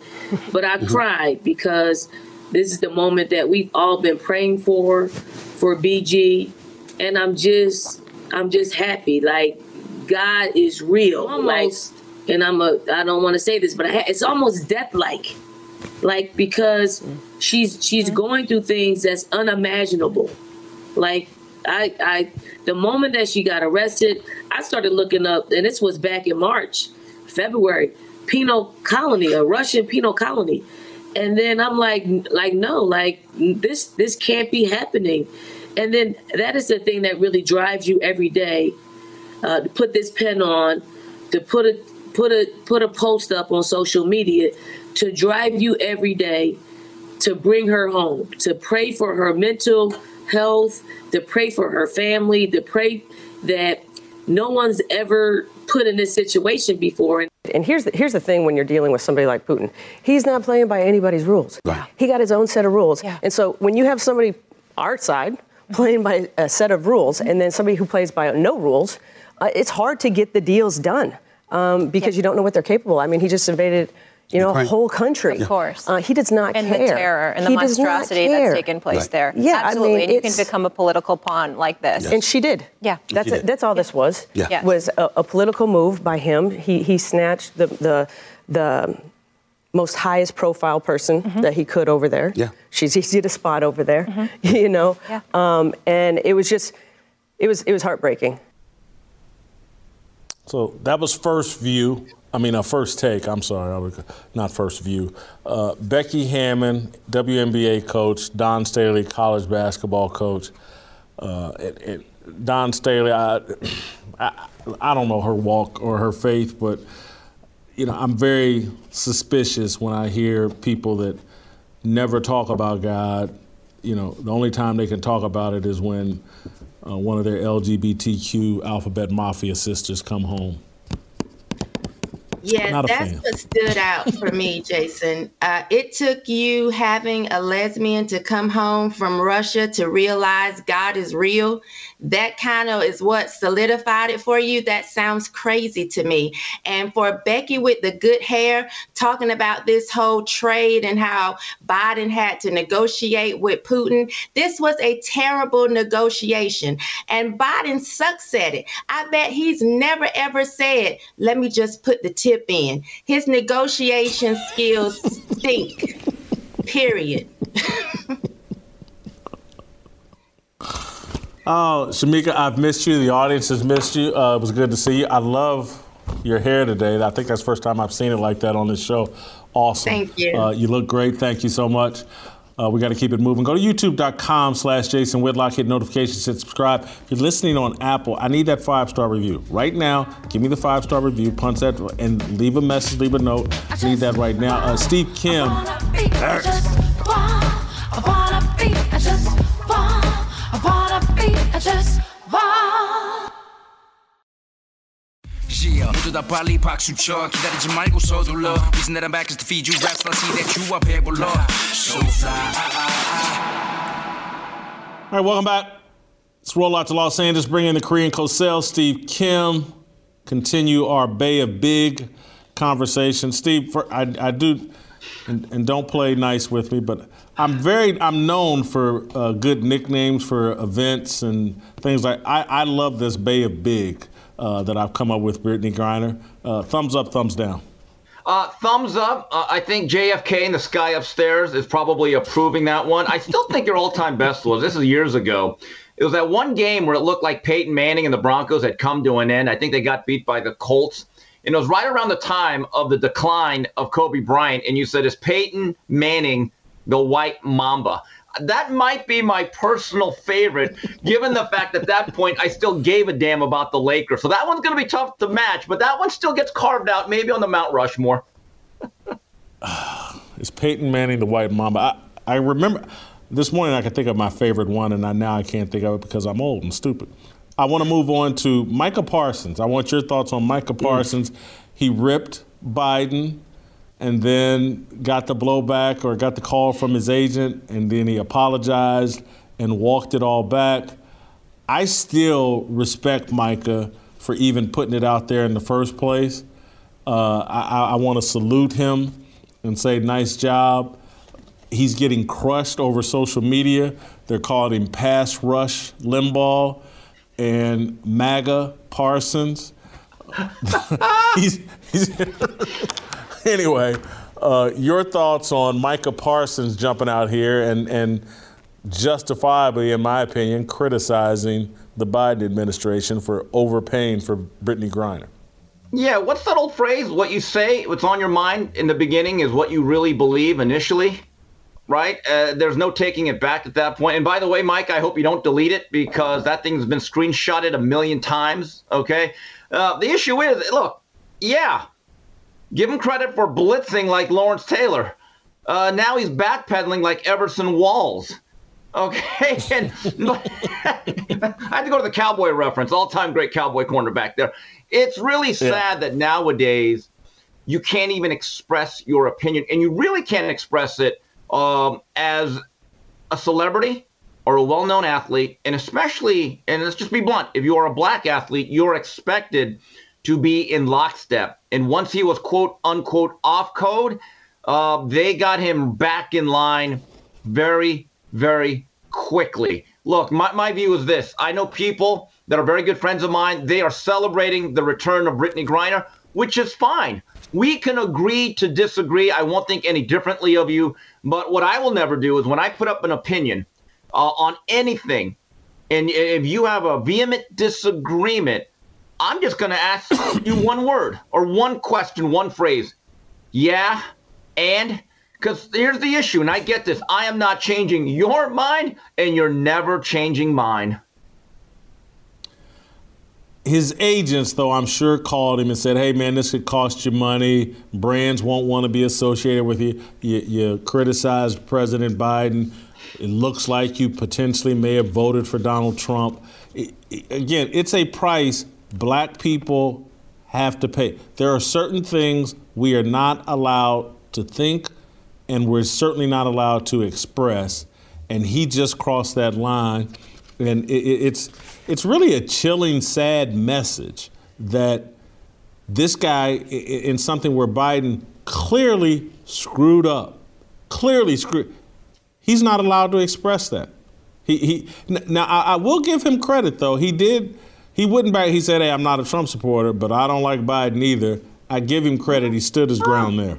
Speaker 6: but I mm-hmm. cried because this is the moment that we've all been praying for, for BG, and I'm just, I'm just happy. Like God is real. Almost. Like and I'm a I don't want to say this, but ha- it's almost death like, like because she's she's going through things that's unimaginable. Like I I the moment that she got arrested, I started looking up, and this was back in March, February, penal colony, a Russian penal colony, and then I'm like like no, like this this can't be happening, and then that is the thing that really drives you every day. Uh, to put this pen on, to put it put a put a post up on social media to drive you every day to bring her home, to pray for her mental health, to pray for her family, to pray that no one's ever put in this situation before.
Speaker 7: And here's the, here's the thing when you're dealing with somebody like Putin. He's not playing by anybody's rules. Right. He got his own set of rules. Yeah. And so when you have somebody, our side, playing by a set of rules, and then somebody who plays by no rules, uh, it's hard to get the deals done um, because you don't know what they're capable. I mean, he just invaded you know, a whole country.
Speaker 8: Of course.
Speaker 7: Uh, he does not
Speaker 8: and
Speaker 7: care.
Speaker 8: And the terror and the
Speaker 7: he
Speaker 8: monstrosity that's taken place right. there.
Speaker 7: Yeah,
Speaker 8: absolutely.
Speaker 7: I mean,
Speaker 8: and you can become a political pawn like this.
Speaker 7: Yes. And she did.
Speaker 8: Yeah,
Speaker 7: that's a, that's all this was.
Speaker 8: Yeah, yes.
Speaker 7: was a, a, political move by him. He he snatched the the the most highest profile person mm-hmm. that he could over there.
Speaker 9: Yeah,
Speaker 7: she's easy to spot over there. Mm-hmm. You know,
Speaker 8: yeah.
Speaker 7: Um, and it was just, it was it was heartbreaking.
Speaker 1: So that was first view. I mean, a first take. I'm sorry, not first view. Uh, Becky Hammon, WNBA coach. Dawn Staley, college basketball coach. Uh, Dawn Staley, I, I, I don't know her walk or her faith, but you know, I'm very suspicious when I hear people that never talk about God. You know, the only time they can talk about it is when uh, one of their LGBTQ alphabet mafia sisters come home.
Speaker 5: Yeah, that's what stood out for me, Jason. Uh, it took you having a lesbian to come home from Russia to realize God is real that kind of is what solidified it for you. That sounds crazy to me. And for Becky with the good hair, talking about this whole trade and how Biden had to negotiate with Putin, this was a terrible negotiation. And Biden sucks at it. I bet he's never ever said, let me just put the tip in. His negotiation skills stink, period.
Speaker 1: Oh, Shemeka, I've missed you. The audience has missed you. Uh, it was good to see you. I love your hair today. I think that's the first time I've seen it like that on this show. Awesome.
Speaker 5: Thank you.
Speaker 1: Uh, you look great. Thank you so much. Uh, we got to keep it moving. Go to youtube.com slash Jason Whitlock. Hit notifications, hit subscribe. If you're listening on Apple, I need that five star review. Right now, give me the five star review, punch that, and leave a message, leave a note. I need that right now. Uh, Steve Kim. I just want. Yeah, 모두 다 빨리 박수 쳐 기다리지 말고 서둘러 Reason that i back is to feed you raps I see that you are so 소사 Alright, welcome back. Let's roll out to Los Angeles, bring in the Korean Cosell, Steve Kim, continue our Bay of BiG conversation. Steve, for, I, I do, and, and don't play nice with me, but I'm very, I'm known for uh, good nicknames for events and things like. I, I love this Bay of BiG uh, that I've come up with, Brittney Griner. Uh, thumbs up, thumbs down.
Speaker 9: Uh, thumbs up. Uh, I think JFK in the sky upstairs is probably approving that one. I still think your all-time best was this is years ago. It was that one game where it looked like Peyton Manning and the Broncos had come to an end. I think they got beat by the Colts. And it was right around the time of the decline of Kobe Bryant. And you said, is Peyton Manning the white mamba? That might be my personal favorite, given the fact that at that point I still gave a damn about the Lakers. So that one's going to be tough to match, but that one still gets carved out, maybe on the Mount Rushmore.
Speaker 1: is Peyton Manning the white mamba? I, I remember this morning I could think of my favorite one, and I, now I can't think of it because I'm old and stupid. I want to move on to Micah Parsons. I want your thoughts on Micah mm. Parsons. He ripped Biden and then got the blowback or got the call from his agent, and then he apologized and walked it all back. I still respect Micah for even putting it out there in the first place. Uh, I, I want to salute him and say, nice job he's getting crushed over social media. They're calling him Pass Rush Limbaugh and MAGA Parsons. he's, he's anyway, uh, your thoughts on Micah Parsons jumping out here and, and justifiably, in my opinion, criticizing the Biden administration for overpaying for Brittney Griner?
Speaker 9: Yeah, what's that old phrase? What you say, what's on your mind in the beginning is what you really believe initially right? Uh, there's no taking it back at that point. And by the way, Mike, I hope you don't delete it because that thing's been screenshotted a million times. Okay. Uh, the issue is, look, yeah, give him credit for blitzing like Lawrence Taylor. Uh, now he's backpedaling like Everson Walls. Okay, and I had to go to the cowboy reference, all-time great cowboy cornerback there. It's really sad yeah. that nowadays you can't even express your opinion, and you really can't express it um, as a celebrity or a well known athlete, and especially, and let's just be blunt, if you are a black athlete, you're expected to be in lockstep. And once he was quote unquote off code, uh, they got him back in line very, very quickly. Look, my, my view is this I know people that are very good friends of mine, they are celebrating the return of Brittney Griner, which is fine. We can agree to disagree. I won't think any differently of you. But what I will never do is when I put up an opinion uh, on anything, and if you have a vehement disagreement, I'm just going to ask you one word or one question, one phrase. Yeah, and because here's the issue, and I get this I am not changing your mind, and you're never changing mine.
Speaker 1: His agents, though, I'm sure called him and said, "Hey, man, this could cost you money. Brands won't want to be associated with you. You, you criticized President Biden. It looks like you potentially may have voted for Donald Trump. It, it, again, it's a price black people have to pay. There are certain things we are not allowed to think, and we're certainly not allowed to express. And he just crossed that line, and it, it's." it's really a chilling, sad message that this guy, in something where Biden clearly screwed up, clearly screwed, he's not allowed to express that. He, he now I, I will give him credit though. He did. He wouldn't back. He said, "Hey, I'm not a Trump supporter, but I don't like Biden either." I give him credit. He stood his ground there.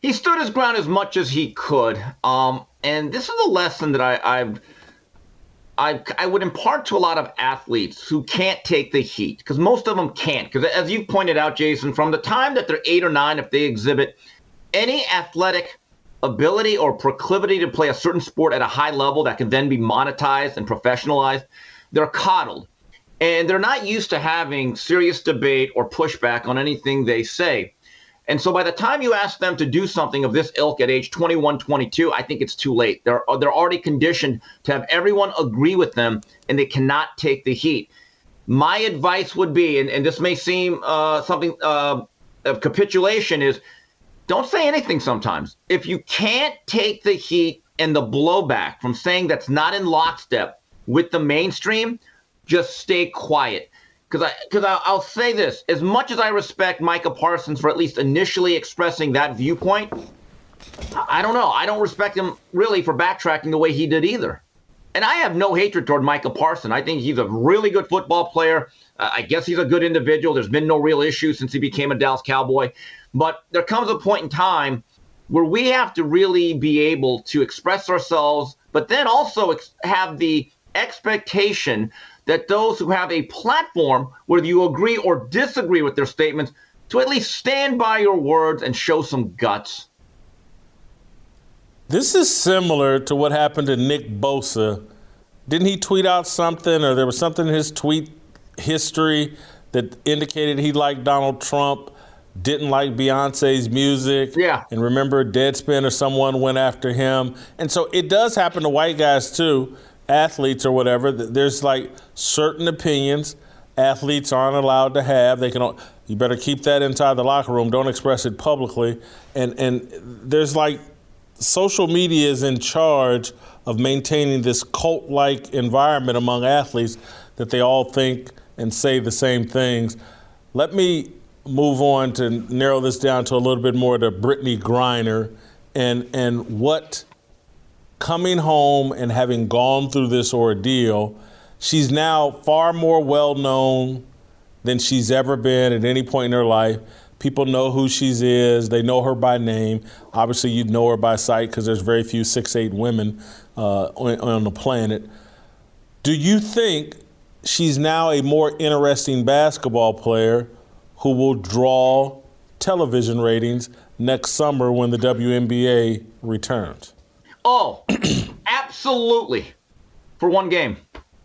Speaker 9: He stood his ground as much as he could. Um, and this is a lesson that I, I've I, I would impart to a lot of athletes who can't take the heat because most of them can't. Because as you pointed out, Jason, from the time that they're eight or nine, if they exhibit any athletic ability or proclivity to play a certain sport at a high level that can then be monetized and professionalized, they're coddled. And they're not used to having serious debate or pushback on anything they say. And so by the time you ask them to do something of this ilk at age 21, 22, I think it's too late. They're, they're already conditioned to have everyone agree with them and they cannot take the heat. My advice would be, and, and this may seem uh, something uh, of capitulation, is don't say anything sometimes. If you can't take the heat and the blowback from saying that's not in lockstep with the mainstream, just stay quiet. Because I, because I'll say this: as much as I respect Micah Parsons for at least initially expressing that viewpoint, I don't know. I don't respect him really for backtracking the way he did either. And I have no hatred toward Micah Parsons. I think he's a really good football player. Uh, I guess he's a good individual. There's been no real issue since he became a Dallas Cowboy. But there comes a point in time where we have to really be able to express ourselves, but then also ex- have the expectation that those who have a platform, whether you agree or disagree with their statements, to at least stand by your words and show some guts.
Speaker 1: This is similar to what happened to Nick Bosa. Didn't he tweet out something, or there was something in his tweet history that indicated he liked Donald Trump? didn't like Beyonce's music.
Speaker 9: Yeah.
Speaker 1: And remember, Deadspin or someone went after him. And so it does happen to white guys too, athletes or whatever. There's like certain opinions athletes aren't allowed to have. They can. You better keep that inside the locker room. Don't express it publicly. And and there's like social media is in charge of maintaining this cult-like environment among athletes that they all think and say the same things. Let me move on to narrow this down to a little bit more to Brittney Griner and and what coming home and having gone through this ordeal, she's now far more well known than she's ever been at any point in her life. People know who she is. They know her by name. Obviously, you know her by sight because there's very few six eight women uh, on, on the planet. Do you think she's now a more interesting basketball player who will draw television ratings next summer when the WNBA returns?
Speaker 9: Oh, absolutely. For one game.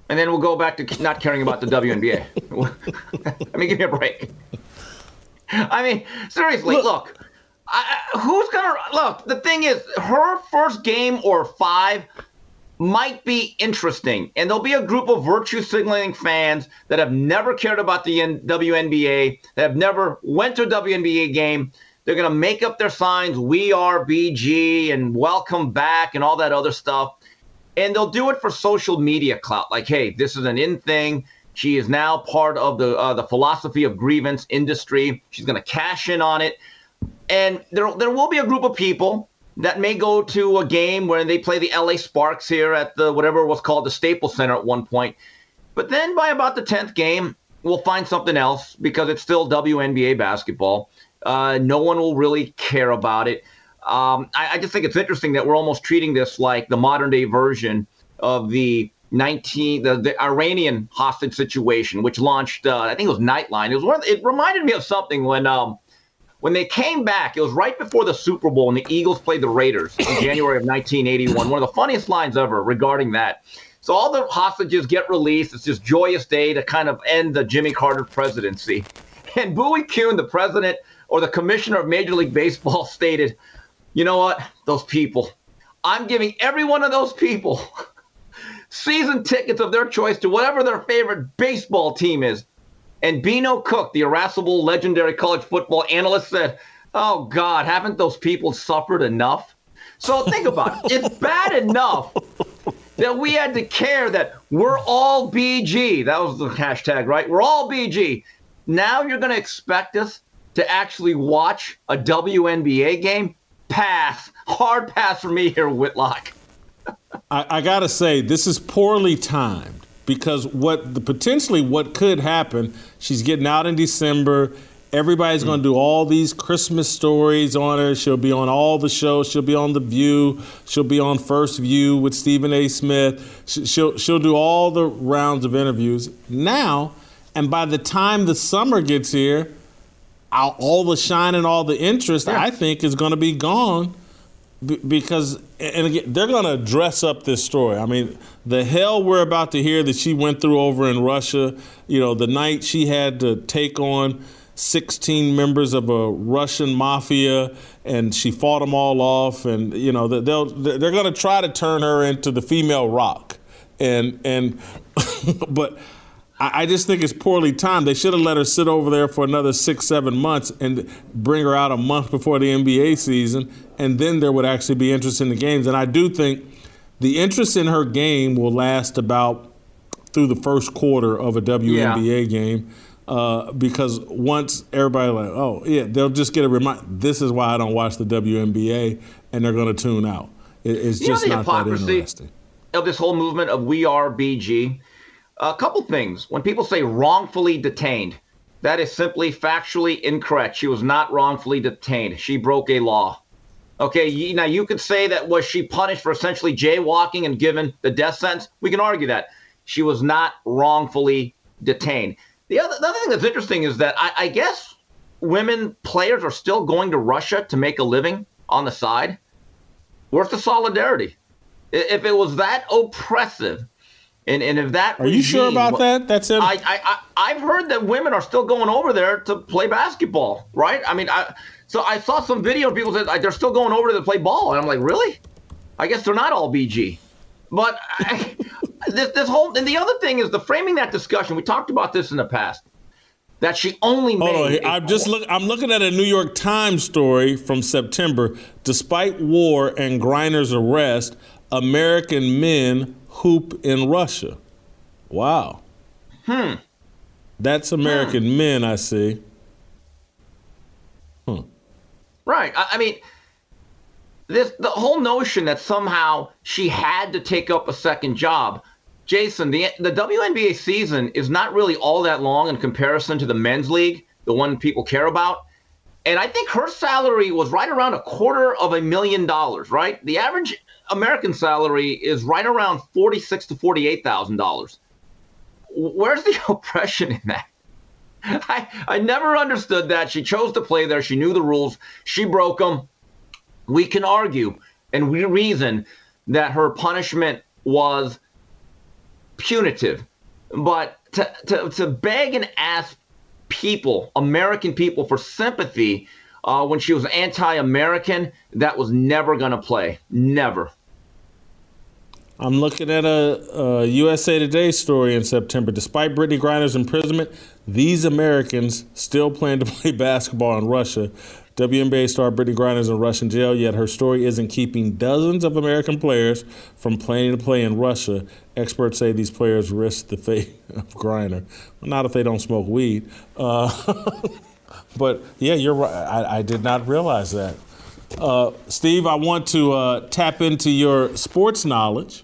Speaker 9: And then we'll go back to not caring about the WNBA. I mean, give me a break. I mean, seriously, look, look I, who's going to look? The thing is, her first game or five might be interesting. And there'll be a group of virtue signaling fans that have never cared about the WNBA, that have never went to a WNBA game. They're going to make up their signs, we are BG and welcome back and all that other stuff. And they'll do it for social media clout. Like, hey, this is an in thing. She is now part of the uh, the philosophy of grievance industry. She's going to cash in on it. And there, there will be a group of people that may go to a game where they play the LA Sparks here at the whatever was called the Staples Center at one point. But then by about the 10th game, we'll find something else because it's still WNBA basketball. Uh, no one will really care about it. Um, I, I, just think it's interesting that we're almost treating this like the modern day version of the 19 the, the Iranian hostage situation, which launched uh, I think it was Nightline. It was one. It reminded me of something when um, when they came back, it was right before the Super Bowl, and the Eagles played the Raiders in January of 1981. One of the funniest lines ever regarding that. So all the hostages get released. It's this joyous day to kind of end the Jimmy Carter presidency. And Bowie Kuhn, the president or the commissioner of Major League Baseball, stated, "You know what? Those people. I'm giving every one of those people." season tickets of their choice to whatever their favorite baseball team is. And Beano Cook, the irascible, legendary college football analyst, said, Oh, God, haven't those people suffered enough? So think about it. It's bad enough that we had to care that we're all BG. That was the hashtag, right? We're all BG. Now you're going to expect us to actually watch a WNBA game? Pass. Hard pass for me here, Whitlock.
Speaker 1: I, I got to say, this is poorly timed because what the potentially what could happen, she's getting out in December. Everybody's going to do all these Christmas stories on her. She'll be on all the shows. She'll be on The View. She'll be on First View with Stephen A. Smith. She'll she'll do all the rounds of interviews now. And by the time the summer gets here, all the shine and all the interest, yeah. I think, is going to be gone because and again they're going to dress up this story i mean the hell we're about to hear that she went through over in russia you know the night she had to take on 16 members of a russian mafia and she fought them all off and you know they'll they're going to try to turn her into the female rock and and but I just think it's poorly timed. They should have let her sit over there for another six, seven months and bring her out a month before the NBA season, and then there would actually be interest in the games. And I do think the interest in her game will last about through the first quarter of a WNBA yeah. game. Uh, because once everybody like, oh yeah, they'll just get a reminder. This is why I don't watch the WNBA, and they're going to tune out. It, it's
Speaker 9: you
Speaker 1: just
Speaker 9: not
Speaker 1: that interesting.
Speaker 9: Of this whole movement of We Are BG, a couple things. When people say wrongfully detained, that is simply factually incorrect. She was not wrongfully detained. She broke a law. Okay, now you could say that was she punished for essentially jaywalking and given the death sentence? We can argue that. She was not wrongfully detained. The other, the other thing that's interesting is that I, I guess women players are still going to Russia to make a living on the side. Where's the solidarity? If it was that oppressive, and, and if that
Speaker 1: are regime, you sure about that? That's it.
Speaker 9: I, I I have heard that women are still going over there to play basketball, right? I mean, I so I saw some video of people said they're still going over there to play ball, and I'm like, really? I guess they're not all BG. But I, this, this whole and the other thing is the framing that discussion. We talked about this in the past. That she only made.
Speaker 1: I'm just look. I'm looking at a New York Times story from September. Despite war and Griner's arrest, American men hoop in Russia. Wow.
Speaker 9: Hmm.
Speaker 1: That's American hmm. men, I see.
Speaker 9: Hmm. Right. I, I mean, this the whole notion that somehow she had to take up a second job. Jason, the the WNBA season is not really all that long in comparison to the men's league, the one people care about. And I think her salary was right around a quarter of a million dollars, right? The average American salary is right around forty-six to forty-eight thousand dollars. Where's the oppression in that? I, I never understood that. She chose to play there. She knew the rules. She broke them we can argue and we reason that her punishment was punitive. But to, to, to beg and ask people, American people, for sympathy uh, when she was anti American, that was never going to play. Never.
Speaker 1: I'm looking at a, a, USA Today story in September. Despite Brittney Griner's imprisonment, these Americans still plan to play basketball in Russia. WNBA star Brittney Griner is in Russian jail, yet her story isn't keeping dozens of American players from planning to play in Russia. Experts say these players risk the fate of Griner. Well, not if they don't smoke weed. Uh, but yeah, you're right. I, I did not realize that. Uh, Steve, I want to uh, tap into your sports knowledge.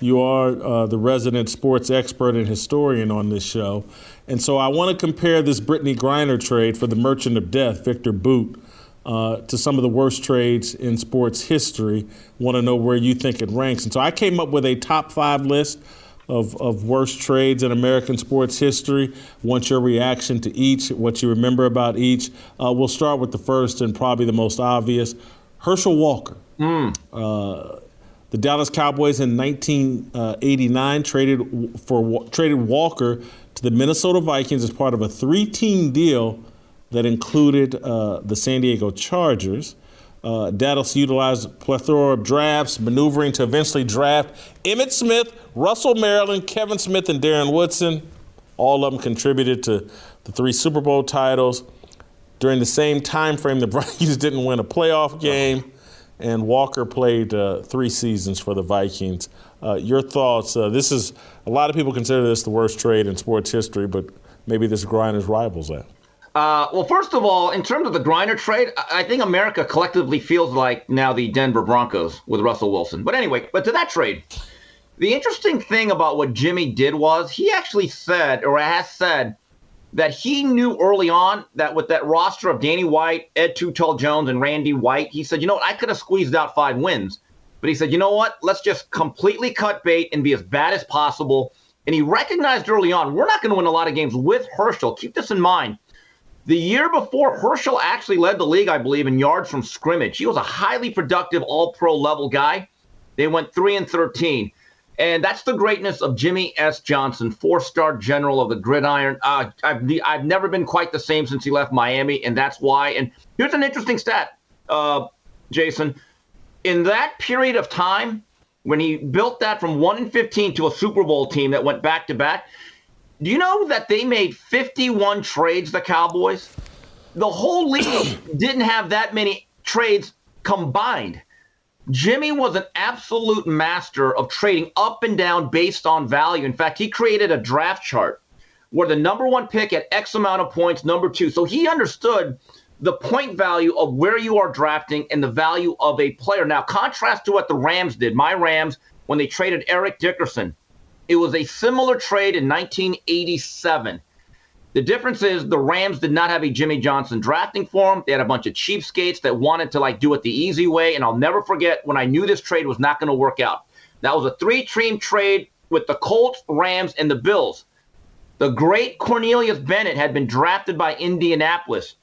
Speaker 1: You are uh, the resident sports expert and historian on this show. And so I want to compare this Brittney Griner trade for the Merchant of Death, Viktor Bout, uh, to some of the worst trades in sports history. Want to know where you think it ranks. And so I came up with a top five list of, of worst trades in American sports history. Want your reaction to each, what you remember about each. Uh, we'll start with the first and probably the most obvious Herschel Walker.
Speaker 9: Mm.
Speaker 1: Uh, the Dallas Cowboys in 1989 traded for traded Walker to the Minnesota Vikings as part of a three-team deal that included uh, the San Diego Chargers. Uh, Dallas utilized a plethora of drafts, maneuvering to eventually draft Emmitt Smith, Russell Maryland, Kevin Smith, and Darren Woodson. All of them contributed to the three Super Bowl titles. During the same time frame, the Vikings didn't win a playoff game, and Walker played uh, three seasons for the Vikings. Uh, your thoughts? Uh, this is a lot of people consider this the worst trade in sports history, but maybe this Griner's rivals that.
Speaker 9: Uh, well, first of all, in terms of the Griner trade, I think America collectively feels like now the Denver Broncos with Russell Wilson. But anyway, but to that trade, the interesting thing about what Jimmy did was he actually said, or has said, that he knew early on that with that roster of Danny White, Ed Tall Jones, and Randy White, he said, you know what, I could have squeezed out five wins. But he said, you know what, let's just completely cut bait and be as bad as possible. And he recognized early on, we're not going to win a lot of games with Herschel. Keep this in mind. The year before, Herschel actually led the league, I believe, in yards from scrimmage. He was a highly productive all pro level guy. They went 3 and 13. And that's the greatness of Jimmy S. Johnson, four star general of the gridiron. Uh, I've, I've never been quite the same since he left Miami, and that's why. And here's an interesting stat, uh, Jason. In that period of time, when he built that from 1 and 15 to a Super Bowl team that went back to back, do you know that they made 51 trades, the Cowboys? The whole league didn't have that many trades combined. Jimmy was an absolute master of trading up and down based on value. In fact, he created a draft chart where the number one pick at X amount of points, number two. So he understood the point value of where you are drafting and the value of a player. Now, contrast to what the Rams did. My Rams, when they traded Eric Dickerson, it was a similar trade in 1987. The difference is the Rams did not have a Jimmy Johnson drafting for them. They had a bunch of cheapskates that wanted to like do it the easy way. And I'll never forget when I knew this trade was not going to work out. That was a three-team trade with the Colts, Rams, and the Bills. The great Cornelius Bennett had been drafted by Indianapolis.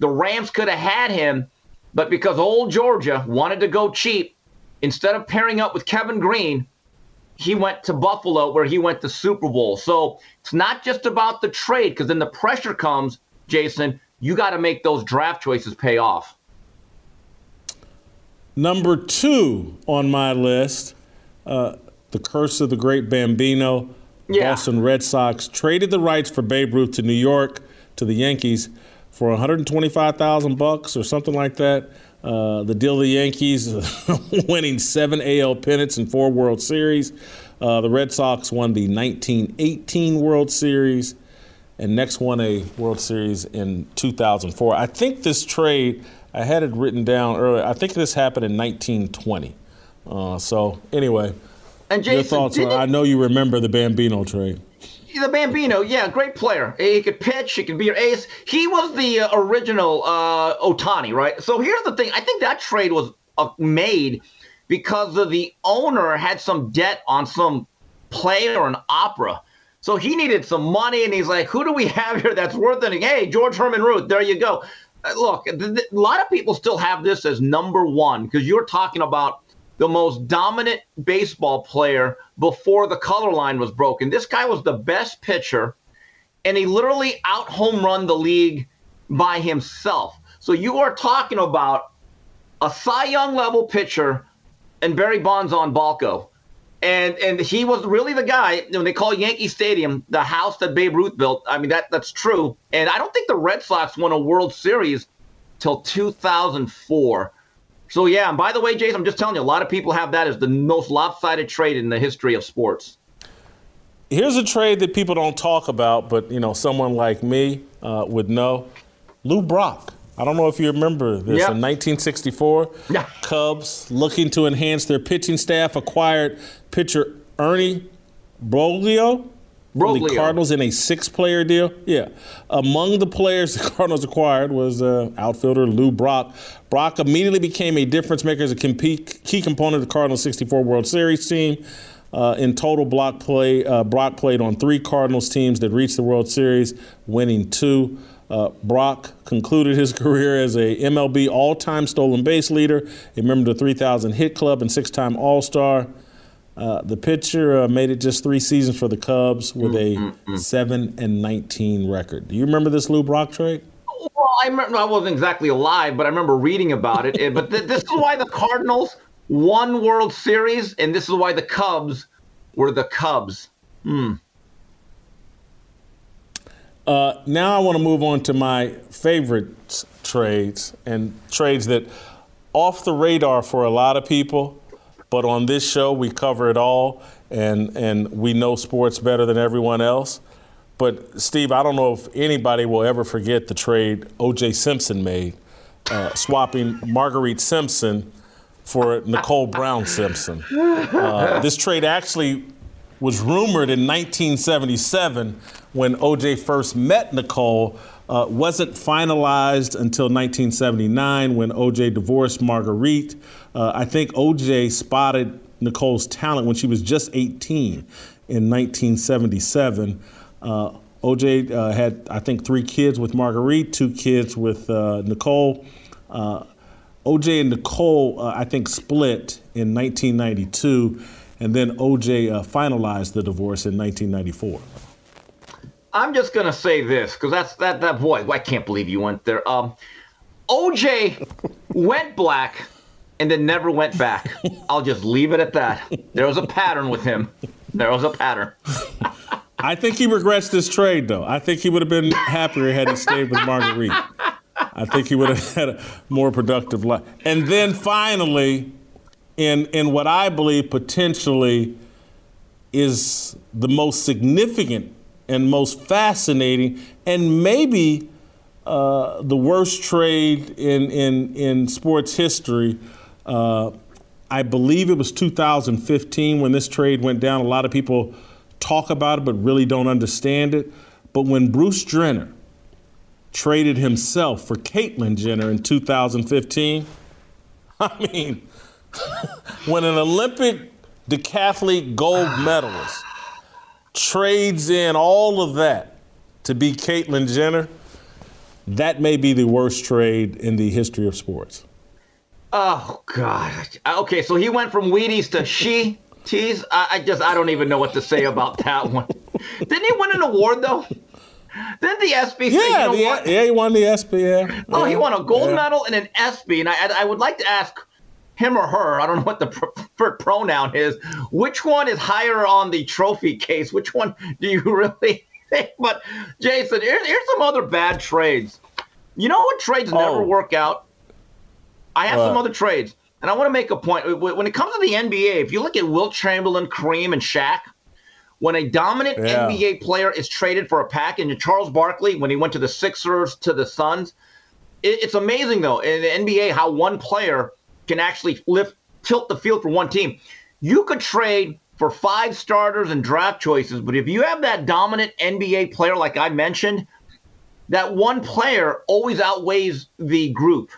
Speaker 9: The Rams could have had him, but because old Georgia wanted to go cheap, instead of pairing up with Kevin Greene, he went to Buffalo where he went to Super Bowl. So it's not just about the trade because then the pressure comes, Jason, you got to make those draft choices pay off.
Speaker 1: Number two on my list, uh, the curse of the great Bambino. Yeah. Boston Red Sox traded the rights for Babe Ruth to New York to the Yankees for 125,000 bucks or something like that. Uh, the deal the Yankees winning seven AL pennants and four World Series. Uh, the Red Sox won the 1918 World Series and next won a World Series in 2004. I think this trade, I had it written down earlier, I think this happened in 1920. Uh, so, anyway,
Speaker 9: and Jason,
Speaker 1: your thoughts are, I know you remember the Bambino trade
Speaker 9: the Bambino, yeah, great player. He could pitch. He could be your ace. He was the uh, original uh, Ohtani, right? So here's the thing. I think that trade was uh, made because the owner had some debt on some play or an opera. So he needed some money, and he's like, "Who do we have here that's worth anything?" Hey, George Herman Ruth. There you go. Uh, look, a lot of people still have this as number one because you're talking about the most dominant baseball player before the color line was broken. This guy was the best pitcher, and he literally out home run the league by himself. So you are talking about a Cy Young level pitcher and Barry Bonds on Balco. And and he was really the guy when they call Yankee Stadium the house that Babe Ruth built. I mean that that's true. And I don't think the Red Sox won a World Series till 2004. So yeah, and by the way, Jason, I'm just telling you, a lot of people have that as the most lopsided trade in the history of sports.
Speaker 1: Here's a trade that people don't talk about, but you know, someone like me uh, would know. Lou Brock. I don't know if you remember this. Yep. In 1964, yeah. Cubs, looking to enhance their pitching staff, acquired pitcher Ernie Broglio from the Cardinals in a six-player deal. Yeah, among the players the Cardinals acquired was uh, outfielder Lou Brock. Brock immediately became a difference maker as a key component of the Cardinals' 64 World Series team. Uh, in total, Brock, play, uh, Brock played on three Cardinals teams that reached the World Series, winning two. Uh, Brock concluded his career as a MLB all-time stolen base leader, a member of the 3,000 Hit Club, and six-time All-Star. Uh, the pitcher uh, made it just three seasons for the Cubs with a mm-hmm. seven and nineteen record. Do you remember this Lou Brock trade?
Speaker 9: Well, I remember I wasn't exactly alive, but I remember reading about it. but th- this is why the Cardinals won World Series, and this is why the Cubs were the Cubs. Hmm.
Speaker 1: Uh, now I want to move on to my favorite trades and trades that off the radar for a lot of people but on this show, we cover it all, and, and we know sports better than everyone else. But, Steve, I don't know if anybody will ever forget the trade O.J. Simpson made, uh, swapping Marguerite Simpson for Nicole Brown Simpson. Uh, this trade actually was rumored in 1977 when OJ first met Nicole. Uh, wasn't finalized until 1979 when OJ divorced Marguerite. Uh, I think OJ spotted Nicole's talent when she was just 18 in 1977. Uh, OJ uh, had, I think, three kids with Marguerite, two kids with uh, Nicole. Uh, OJ and Nicole, I think, split in 1992, and then OJ finalized the divorce in 1994.
Speaker 9: I'm just gonna say this because that's that that boy. I can't believe you went there. Um, OJ went black and then never went back. I'll just leave it at that. There was a pattern with him. There was a pattern.
Speaker 1: I think he regrets this trade, though. I think he would have been happier had he stayed with Marguerite. I think he would have had a more productive life. And then finally, in, in what I believe potentially is the most significant and most fascinating and maybe uh, the worst trade in, in, in sports history. Uh, I believe it was 2015 when this trade went down. A lot of people talk about it but really don't understand it. But when Bruce Jenner traded himself for Caitlyn Jenner in 2015, I mean, when an Olympic decathlete gold medalist trades in all of that to be Caitlyn Jenner, that may be the worst trade in the history of sports.
Speaker 9: Oh God. Okay, so he went from Wheaties to she tees. I, I just I don't even know what to say about that one. Didn't he win an award though? Didn't the ESPY
Speaker 1: yeah,
Speaker 9: you know
Speaker 1: the, yeah, he won the ESPY. Yeah.
Speaker 9: Oh, he won a gold
Speaker 1: yeah.
Speaker 9: medal and an ESPY, and I, I would like to ask him or her. I don't know what the preferred pronoun is. Which one is higher on the trophy case? Which one do you really think? But Jason, here's, here's some other bad trades. You know what trades oh. never
Speaker 1: Oh.
Speaker 9: work out? I have some other trades, and I want to make a point. When it comes to the NBA, if you look at Wilt Chamberlain, Kareem, and Shaq, when a dominant
Speaker 1: Yeah.
Speaker 9: NBA player is traded for a pack, and Charles Barkley, when he went to the Sixers to the Suns, it, it's amazing though in the NBA how one player can actually lift tilt the field for one team. You could trade for five starters and draft choices, but if you have that dominant NBA player like I mentioned, that one player always outweighs the group.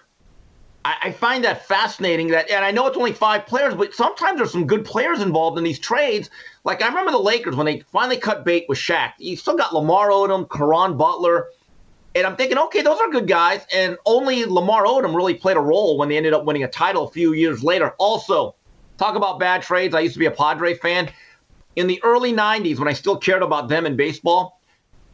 Speaker 9: I, I find that fascinating. That, and I know it's only five players, but sometimes there's some good players involved in these trades. Like I remember the Lakers when they finally cut bait with Shaq. You still got Lamar Odom, Caron Butler, and I'm thinking, okay, those are good guys. And only Lamar Odom really played a role when they ended up winning a title a few years later. Also, talk about bad trades. I used to be a Padre fan. In the early 90s, when I still cared about them in baseball,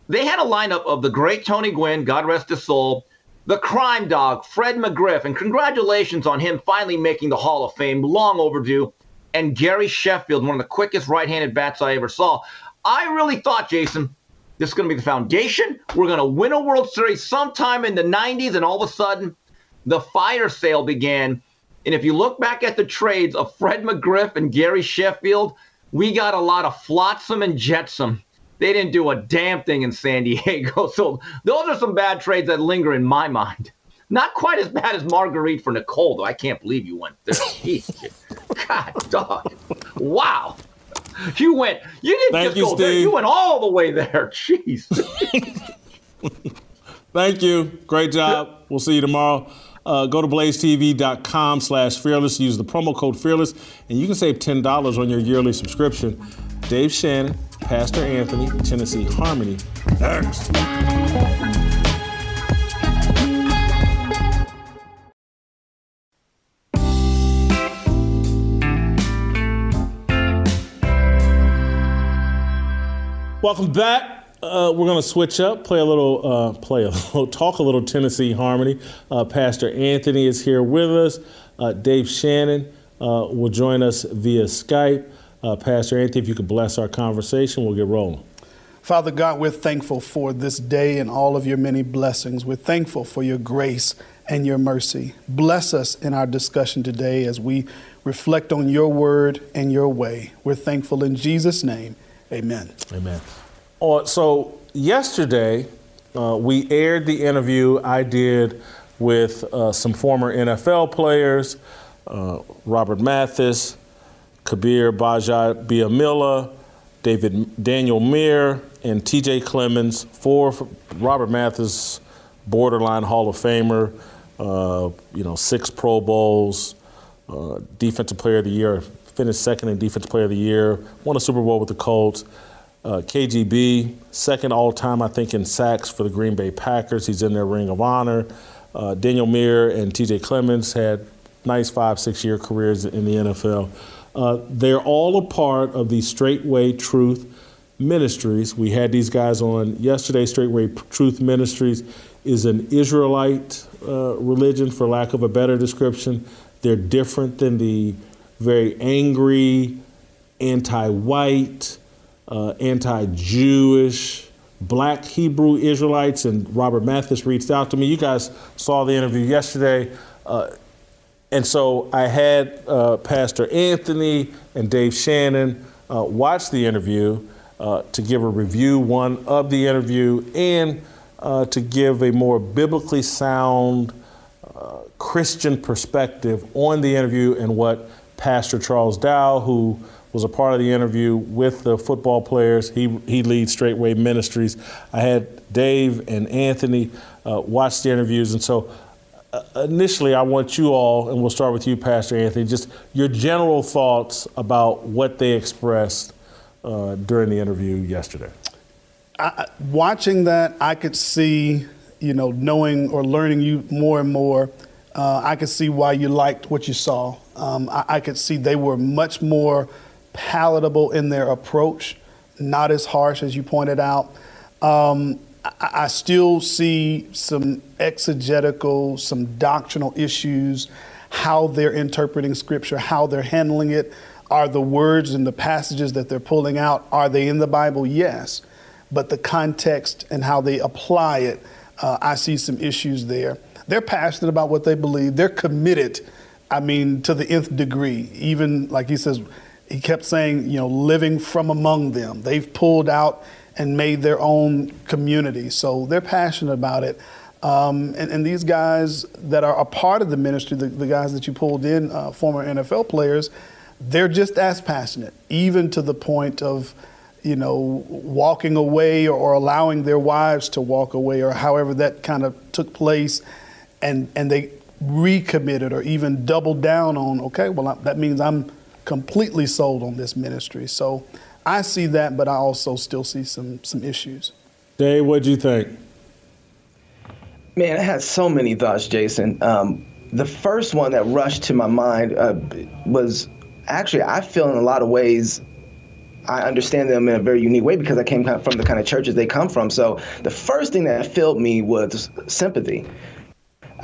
Speaker 9: they had a lineup of the great Tony Gwynn, God rest his soul, the crime dog, Fred McGriff, and congratulations on him finally making the Hall of Fame, long overdue, and Gary Sheffield, one of the quickest right handed bats I ever saw. I really thought, Jason, this is going to be the foundation. We're going to win a World Series sometime in the 90s, and all of a sudden, the fire sale began. And if you look back at the trades of Fred McGriff and Gary Sheffield, we got a lot of flotsam and jetsam. They didn't do a damn thing in San Diego. So those are some bad trades that linger in my mind. Not quite as bad as Marguerite for Nicole, though. I can't believe you went there. God, dog. Wow. You went. You didn't
Speaker 1: Thank
Speaker 9: just
Speaker 1: you,
Speaker 9: go there. You went all the way there. Jeez.
Speaker 1: Thank you. Great job. We'll see you tomorrow. Uh, go to blazetv.com slash fearless. Use the promo code fearless, and you can save $10 on your yearly subscription. Dave Shannon, Pastor Anthony, Tennessee Harmony. Next. Welcome back. Uh, we're going to switch up, play a little, uh, play a little, talk a little Tennessee Harmony. Uh, Pastor Anthony is here with us. Uh, Dave Shannon uh, will join us via Skype. Uh, Pastor Anthony, if you could bless our conversation, we'll get rolling.
Speaker 10: Father God, we're thankful for this day and all of your many blessings. We're thankful for your grace and your mercy. Bless us in our discussion today as we reflect on your word and your way. We're thankful in Jesus' name. Amen.
Speaker 1: Amen. Uh, so yesterday, uh, we aired the interview I did with uh, some former NFL players, uh, Robert Mathis, Kabir Bajaj Biamila, David Daniel Muir, and T.J. Clemens. Four Robert Mathis, borderline Hall of Famer. Uh, you know, six Pro Bowls, uh, Defensive Player of the Year, finished second in Defensive Player of the Year, won a Super Bowl with the Colts. Uh, KGB, second all time, I think, in sacks for the Green Bay Packers. He's in their Ring of Honor. Uh, Daniel Muir and TJ Clemens had nice five, six year careers in the NFL. Uh, they're all a part of the Straitway Truth Ministries. We had these guys on yesterday. Straitway Truth Ministries is an Israelite uh, religion, for lack of a better description. They're different than the very angry, anti white, uh, anti Jewish, black Hebrew Israelites. And Robert Mathis reached out to me. You guys saw the interview yesterday. Uh, and so I had uh, Pastor Anthony and Dave Shannon uh, watch the interview uh, to give a review, one of the interview, and uh, to give a more biblically sound Christian perspective on the interview and what Pastor Charles Dow, who was a part of the interview with the football players. He, he leads Straitway Ministries. I had Dave and Anthony uh, watch the interviews. And so uh, initially, I want you all, and we'll start with you, Pastor Anthony, just your general thoughts about what they expressed uh, during the interview yesterday.
Speaker 10: I, watching that, I could see, you know, knowing or learning you more and more, uh, I could see why you liked what you saw. Um, I, I could see they were much more palatable in their approach, not as harsh as you pointed out. Um, I, still see some exegetical, some doctrinal issues, how they're interpreting scripture, how they're handling it. Are the words and the passages that they're pulling out, are they in the Bible? Yes. But the context and how they apply it, uh, I see some issues there. They're passionate about what they believe. They're committed, I mean, to the nth degree. Even, like he says, he kept saying, you know, living from among them. They've pulled out and made their own community. So they're passionate about it. Um, and, and, these guys that are a part of the ministry, the, the guys that you pulled in, uh, former NFL players, they're just as passionate, even to the point of, you know, walking away or, or allowing their wives to walk away or however that kind of took place. And, and they recommitted or even doubled down on, okay, well, that means I'm completely sold on this ministry. So I see that, but I also still see some some issues.
Speaker 1: Dave, what do you think?
Speaker 11: Man, I had so many thoughts, Jason. Um, the first one that rushed to my mind uh, was actually I feel in a lot of ways I understand them in a very unique way because I came from the kind of churches they come from. So the first thing that filled me was sympathy.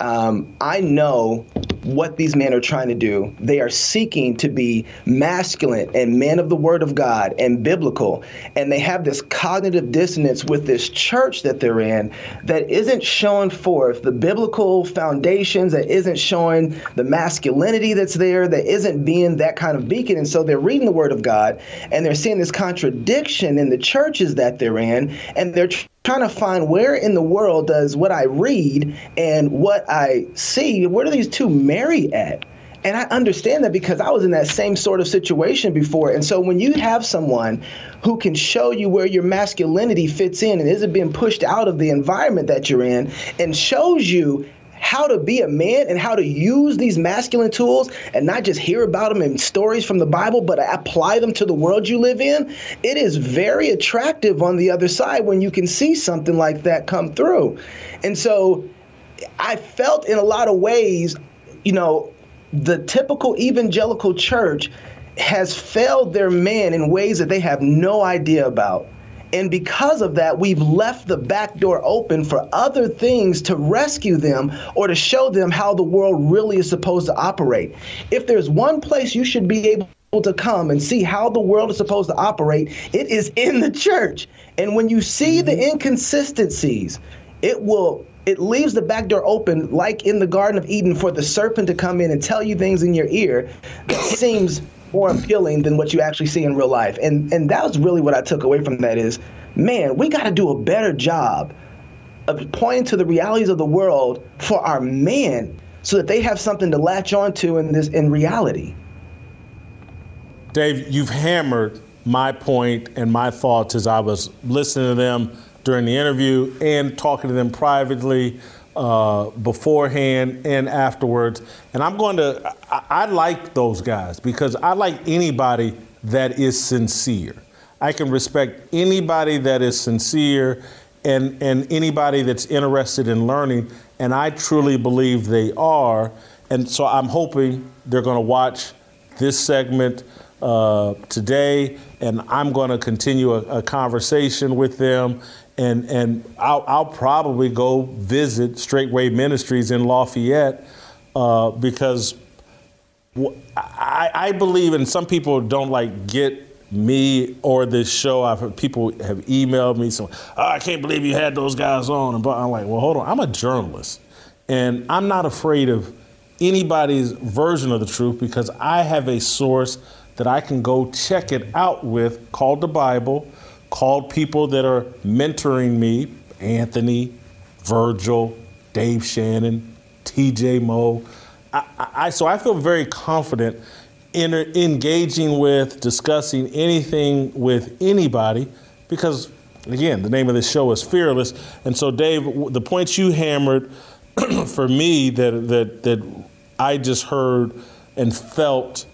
Speaker 11: Um, I know what these men are trying to do. They are seeking to be masculine and men of the word of God and biblical. And they have this cognitive dissonance with this church that they're in that isn't showing forth the biblical foundations, that isn't showing the masculinity that's there, that isn't being that kind of beacon. And so they're reading the word of God and they're seeing this contradiction in the churches that they're in. And they're trying to find where in the world does what I read and what I see, where do these two marry at? And I understand that because I was in that same sort of situation before. And so when you have someone who can show you where your masculinity fits in and isn't being pushed out of the environment that you're in and shows you how to be a man and how to use these masculine tools and not just hear about them in stories from the Bible, but apply them to the world you live in, it is very attractive on the other side when you can see something like that come through. And so I felt in a lot of ways, you know, the typical evangelical church has failed their men in ways that they have no idea about. And because of that, we've left the back door open for other things to rescue them or to show them how the world really is supposed to operate. If there's one place you should be able to come and see how the world is supposed to operate, it is in the church. And when you see the mm-hmm. inconsistencies, it will it leaves the back door open like in the garden of eden for the serpent to come in and tell you things in your ear that seems more appealing than what you actually see in real life. And and that was really what I took away from that is, man, we got to do a better job of pointing to the realities of the world for our men so that they have something to latch onto in this in reality.
Speaker 1: Dave, you've hammered my point and my thoughts as I was listening to them during the interview and talking to them privately uh, beforehand and afterwards. And I'm going to, I, I like those guys because I like anybody that is sincere. I can respect anybody that is sincere and, and anybody that's interested in learning. And I truly believe they are. And so I'm hoping they're going to watch this segment uh, today, and I'm going to continue a, a, conversation with them and and I'll, I'll probably go visit Straitway Ministries in Lafayette uh, because I, I believe, and some people don't like get me or this show. I've heard people have emailed me, so oh, I can't believe you had those guys on. And I'm like, well, hold on, I'm a journalist, and I'm not afraid of anybody's version of the truth because I have a source that I can go check it out with called the Bible, called people that are mentoring me Anthony, Virgil, Dave Shannon, TJ Moe. I, I, so I feel very confident in engaging with, discussing anything with anybody because, again, the name of this show is Fearless. And so, Dave, the points you hammered for me that, that, that I just heard and felt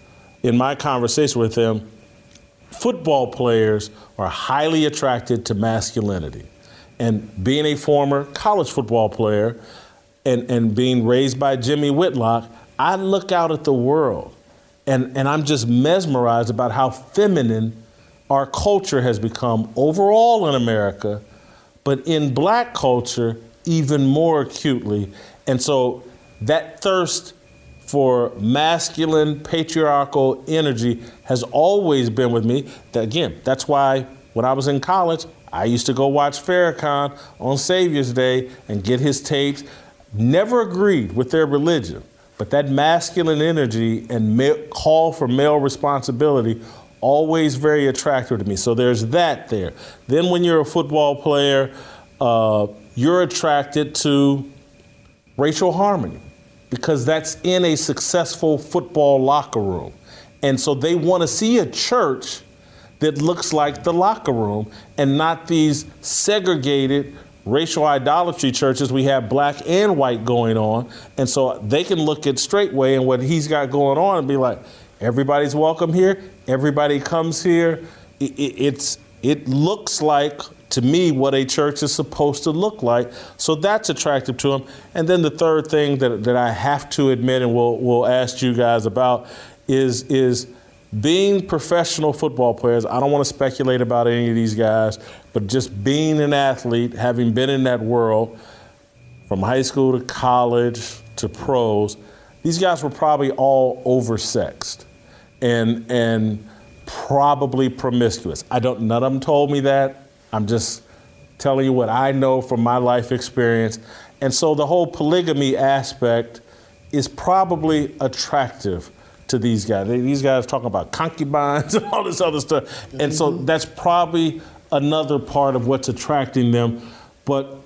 Speaker 1: in my conversation with them football players are highly attracted to masculinity. And being a former college football player and, and being raised by Jimmy Whitlock, I look out at the world and, and I'm just mesmerized about how feminine our culture has become overall in America, but in black culture, even more acutely. And so that thirst for masculine, patriarchal energy has always been with me. Again, that's why when I was in college, I used to go watch Farrakhan on Savior's Day and get his tapes. Never agreed with their religion, but that masculine energy and call for male responsibility always very attractive to me. So there's that there. Then when you're a football player, uh, you're attracted to racial harmony because that's in a successful football locker room. And so they want to see a church that looks like the locker room and not these segregated racial idolatry churches we have black and white going on. And so they can look at Straitway and what he's got going on and be like everybody's welcome here. Everybody comes here. It, it, it's it looks like to me what a church is supposed to look like. So that's attractive to them. and then the third thing that, that i have to admit and we'll, we'll ask you guys about is is being professional football players, I don't want to speculate about any of these guys, but just being an athlete, having been in that world from high school to college to pros, these guys were probably all oversexed and and probably promiscuous. I don't none of them told me that. I'm just telling you what I know from my life experience. And so the whole polygamy aspect is probably attractive to these guys. these guys talking about concubines and all this other stuff. Mm-hmm. And so mm-hmm. that's probably another part of what's attracting them. But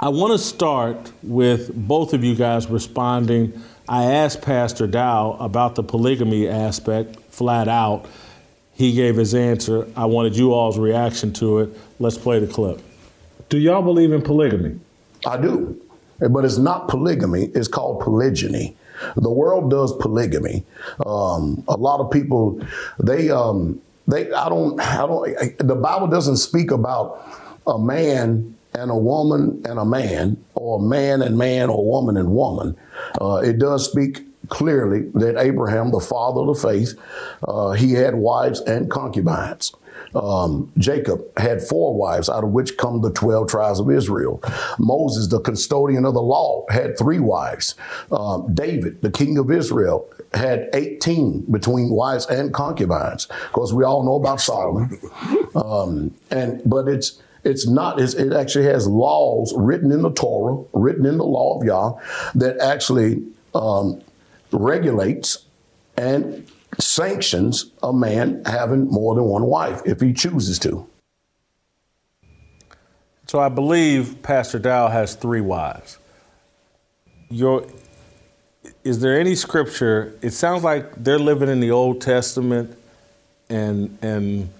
Speaker 1: I want to start with both of you guys responding. I asked Pastor Dow about the polygamy aspect flat out. He gave his answer. I wanted you all's reaction to it. Let's play the clip. Do y'all believe in polygamy?
Speaker 12: I do. But it's not polygamy, it's called polygyny. The world does polygamy. Um, a lot of people, they, um, they, I don't, I don't. The Bible doesn't speak about a man and a woman and a man, or a man and man, or woman and woman. Uh, it does speak clearly that Abraham, the father of the faith, uh, he had wives and concubines. Um, Jacob had four wives, out of which come the 12 tribes of Israel. Moses, the custodian of the law, had three wives. Um, David, the king of Israel, had 18 between wives and concubines. Of course, we all know about Solomon. Um, and but it's it's not. It's, it actually has laws written in the Torah, written in the law of Yah, that actually um, regulates and sanctions a man having more than one wife if he chooses to.
Speaker 1: So I believe Pastor Dow has three wives. Your, is there any scripture? It sounds like they're living in the Old Testament and and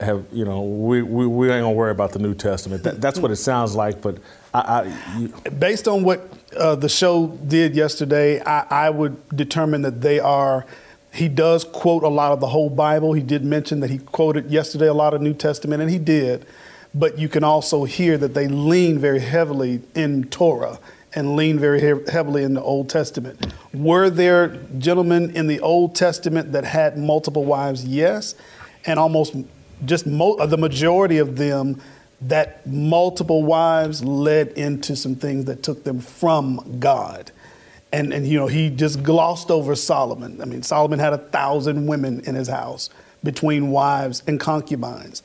Speaker 1: have you know we, we, we ain't gonna worry about the New Testament. That, that's what it sounds like. But I, I you,
Speaker 10: based on what uh, the show did yesterday, I, I would determine that they are he does quote a lot of the whole Bible. He did mention that he quoted yesterday a lot of New Testament, and he did. But you can also hear that they lean very heavily in Torah and lean very he- heavily in the Old Testament. Were there gentlemen in the Old Testament that had multiple wives? Yes. And almost just mo- uh, the majority of them, that multiple wives led into some things that took them from God and, and you know he just glossed over Solomon. I mean, Solomon had a thousand women in his house between wives and concubines.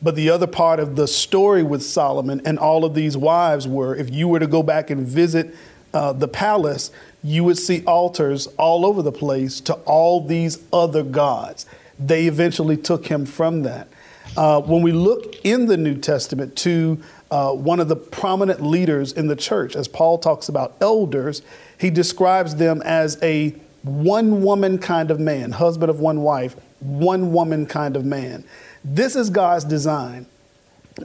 Speaker 10: But the other part of the story with Solomon and all of these wives were if you were to go back and visit uh, the palace, you would see altars all over the place to all these other gods. They eventually took him from that. Uh, when we look in the New Testament to uh, one of the prominent leaders in the church, as Paul talks about elders, he describes them as a one woman kind of man, husband of one wife, one woman kind of man. This is God's design.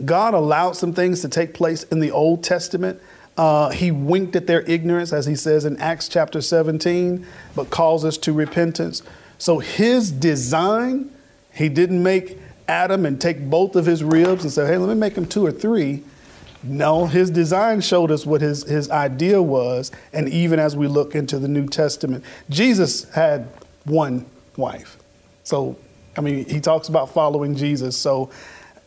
Speaker 10: God allowed some things to take place in the Old Testament. Uh, he winked at their ignorance, as he says in Acts chapter 17, but calls us to repentance. So his design, he didn't make Adam and take both of his ribs and say, hey, let me make him two or three. No, his design showed us what his, his idea was. And even as we look into the New Testament, Jesus had one wife. So, I mean, he talks about following Jesus. So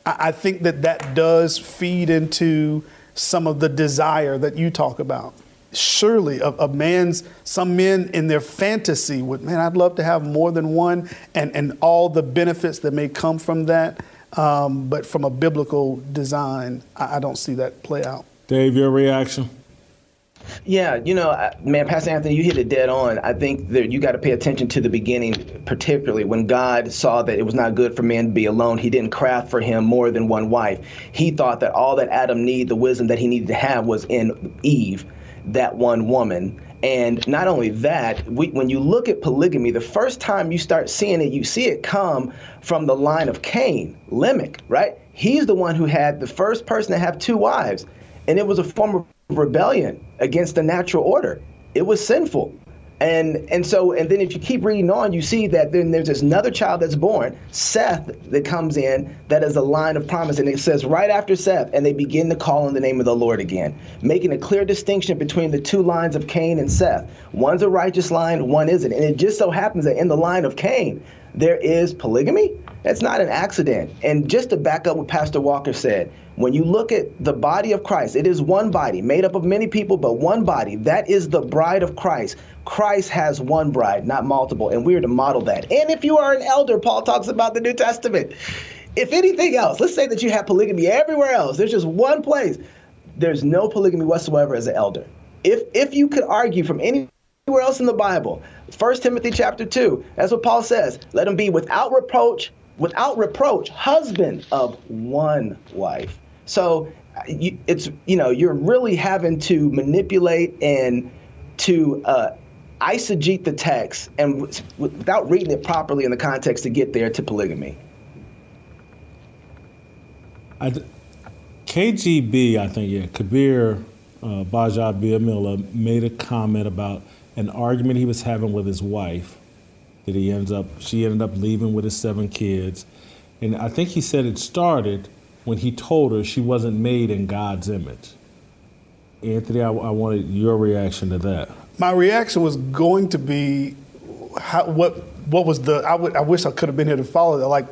Speaker 10: I, I think that that does feed into some of the desire that you talk about. Surely, a, a, man's, some men in their fantasy would, man, I'd love to have more than one and, and all the benefits that may come from that. Um, but from a biblical design, I, I don't see that play out.
Speaker 1: Dave, your reaction?
Speaker 11: Yeah, you know, man, Pastor Anthony, you hit it dead on. I think that you got to pay attention to the beginning, particularly when God saw that it was not good for man to be alone. He didn't craft for him more than one wife. He thought that all that Adam needed, the wisdom that he needed to have, was in Eve, that one woman. And not only that, we, when you look at polygamy, the first time you start seeing it, you see it come from the line of Cain, Lamech, right? He's the one who had the first person to have two wives. And it was a form of rebellion against the natural order. It was sinful. And and so and then if you keep reading on, you see that then there's this another child that's born, Seth, that comes in that is a line of promise, and it says right after Seth, and they begin to call on the name of the Lord again, making a clear distinction between the two lines of Cain and Seth. One's a righteous line, one isn't, and it just so happens that in the line of Cain there is polygamy. That's not an accident. And just to back up what Pastor Walker said, when you look at the body of Christ, it is one body made up of many people, but one body. That is the bride of Christ. Christ has one bride, not multiple, and we are to model that. And if you are an elder, Paul talks about the New Testament. If anything else, let's say that you have polygamy everywhere else, there's just one place. There's no polygamy whatsoever as an elder. If if you could argue from anywhere else in the Bible, 1 Timothy chapter 2, that's what Paul says. Let him be without reproach, without reproach, husband of one wife. So it's you know you're really having to manipulate and to uh, the text and w- without reading it properly in the context to get there to polygamy.
Speaker 1: I, KGB, I think, yeah, Kabeer uh, Gbaja-Biamila made a comment about an argument he was having with his wife that he ends up, she ended up leaving with his seven kids. And I think he said it started when he told her she wasn't made in God's image. Anthony, I, I wanted your reaction to that.
Speaker 10: My reaction was going to be, how, what what was the? I, would, I wish I could have been here to follow that. Like,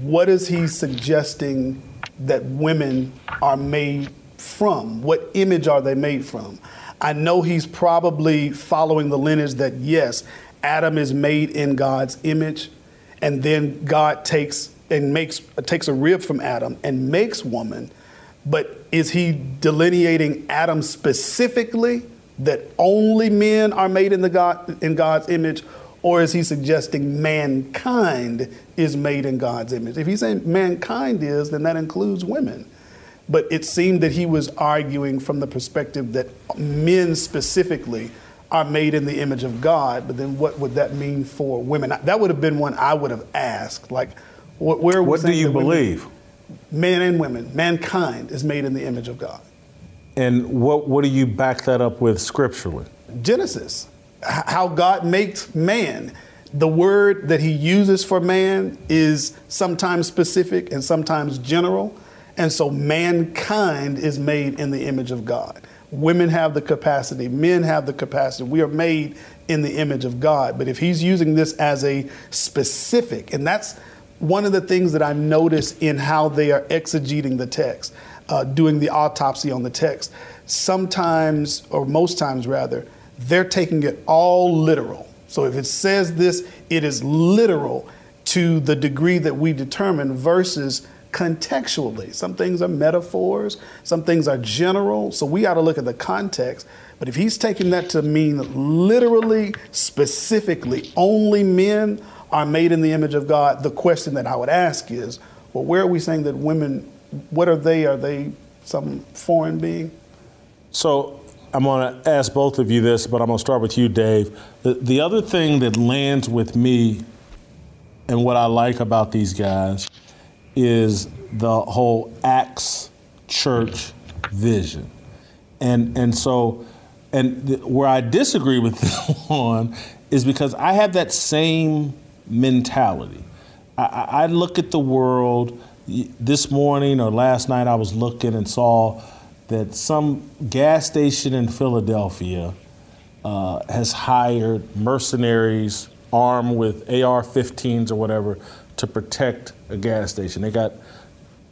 Speaker 10: what is he suggesting that women are made from? What image are they made from? I know he's probably following the lineage that yes, Adam is made in God's image, and then God takes and makes takes a rib from Adam and makes woman, but is he delineating Adam specifically that only men are made in the God in God's image, or is he suggesting mankind is made in God's image? If he's saying mankind is, then that includes women. But it seemed that he was arguing from the perspective that men specifically are made in the image of God. But then what would that mean for women? That would have been one I would have asked. Like, where
Speaker 1: what do you believe?
Speaker 10: men and women, mankind is made in the image of God.
Speaker 1: And what, what do you back that up with scripturally?
Speaker 10: Genesis, how God makes man. The word that he uses for man is sometimes specific and sometimes general. And so mankind is made in the image of God. Women have the capacity, men have the capacity. We are made in the image of God. But if he's using this as a specific, and that's one of the things that I notice in how they are exegeting the text, uh, doing the autopsy on the text, sometimes, or most times rather, they're taking it all literal. So if it says this, it is literal to the degree that we determine versus contextually. Some things are metaphors, some things are general. So we got to look at the context. But if he's taking that to mean literally, specifically, only men are made in the image of God, the question that I would ask is, well, where are we saying that women, what are they? Are they some foreign being?
Speaker 1: So I'm going to ask both of you this, but I'm going to start with you, Dave. The, the other thing that lands with me and what I like about these guys is the whole Acts church vision. And, and so, and th- where I disagree with them on is because I have that same mentality. I, I look at the world this morning or last night, I was looking and saw that some gas station in Philadelphia uh, has hired mercenaries armed with AR 15s or whatever to protect a gas station. They got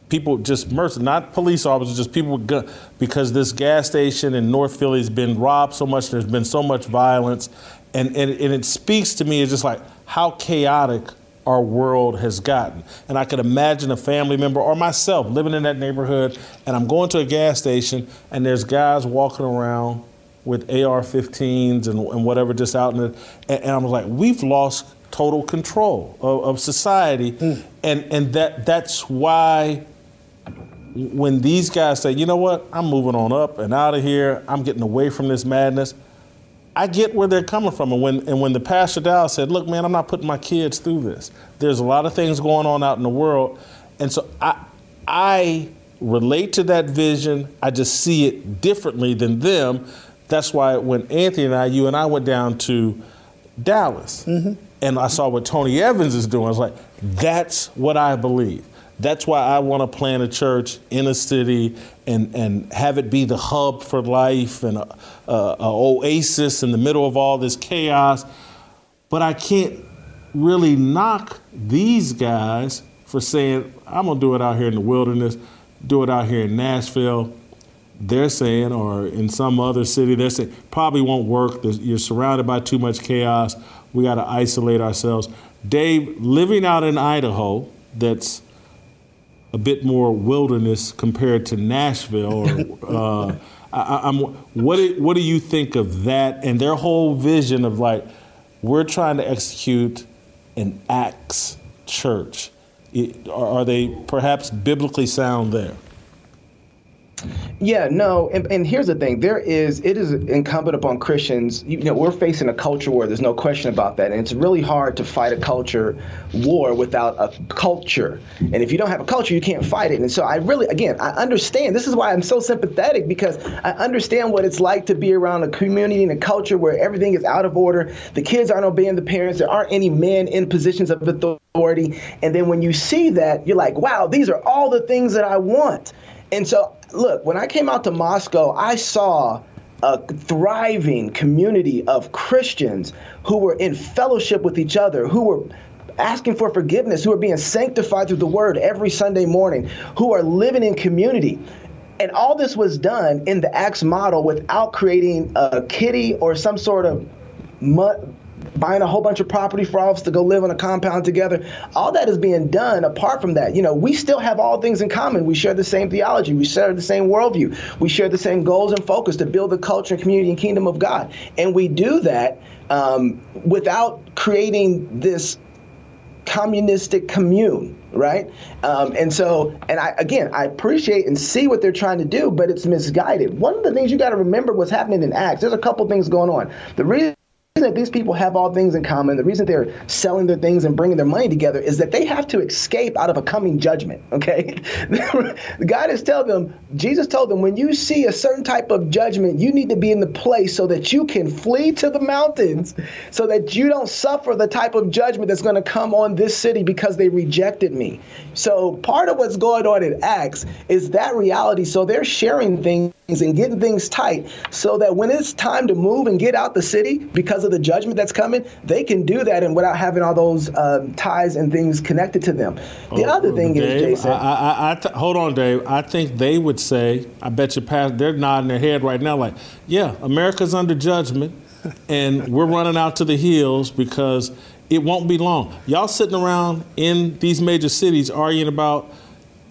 Speaker 1: people just mercenaries, not police officers, just people with guns, because this gas station in North Philly has been robbed so much, there's been so much violence. And, and, and it speaks to me, it's just like how chaotic our world has gotten. And I could imagine a family member or myself living in that neighborhood, and I'm going to a gas station, and there's guys walking around with AR-15s and, and whatever just out in the, and, and I'm like, we've lost total control of, of society, mm. and and that that's why when these guys say, you know what, I'm moving on up and out of here, I'm getting away from this madness. I get where they're coming from. And when, and when the pastor Dowell said, look, man, I'm not putting my kids through this. There's a lot of things going on out in the world. And so I, I relate to that vision. I just see it differently than them. That's why when Anthony and I, you and I went down to Dallas mm-hmm. and I saw what Tony Evans is doing, I was like, that's what I believe. That's why I want to plant a church in a city and, and have it be the hub for life and a, oasis in the middle of all this chaos. But I can't really knock these guys for saying, I'm going to do it out here in the wilderness, do it out here in Nashville. They're saying, or in some other city, they're saying, probably won't work. You're surrounded by too much chaos. We got to isolate ourselves. Dave, living out in Idaho, that's a bit more wilderness compared to Nashville. Or, uh, I, am what do, what do you think of that and their whole vision of like we're trying to execute an Acts church? It, are they perhaps biblically sound there?
Speaker 11: Yeah, no, and, and, here's the thing: there is it is incumbent upon Christians. You know, we're facing a culture war. There's no question about that, and it's really hard to fight a culture war without a culture. And if you don't have a culture, you can't fight it. And so I really, again, I understand. This is why I'm so sympathetic because I understand what it's like to be around a community and a culture where everything is out of order. The kids aren't obeying the parents. There aren't any men in positions of authority. And then when you see that, you're like, wow, these are all the things that I want. And so look, when I came out to Moscow, I saw a thriving community of Christians who were in fellowship with each other, who were asking for forgiveness, who are being sanctified through the word every Sunday morning, who are living in community. And all this was done in the Acts model without creating a kitty or some sort of buying a whole bunch of property for us to go live on a compound together. All that is being done apart from that. You know, we still have all things in common. We share the same theology. We share the same worldview. We share the same goals and focus to build the culture, community, and kingdom of God. And we do that um, without creating this communistic commune right um, and so and i again i appreciate and see what they're trying to do but it's misguided one of the things you got to remember what's happening in acts there's a couple things going on the reason that these people have all things in common, the reason they're selling their things and bringing their money together is that they have to escape out of a coming judgment. Okay, God has told them, Jesus told them, when you see a certain type of judgment, you need to be in the place so that you can flee to the mountains, so that you don't suffer the type of judgment that's going to come on this city because they rejected me. So part of what's going on in Acts is that reality. So they're sharing things and getting things tight so that when it's time to move and get out the city because of the judgment that's coming, they can do that and without having all those um, ties and things connected to them. The oh, other thing
Speaker 1: Dave,
Speaker 11: is, Jason.
Speaker 1: I, I, I th- hold on, Dave. I think they would say, I bet you past, they're nodding their head right now, like, yeah, America's under judgment, and we're running out to the hills because it won't be long. Y'all sitting around in these major cities arguing about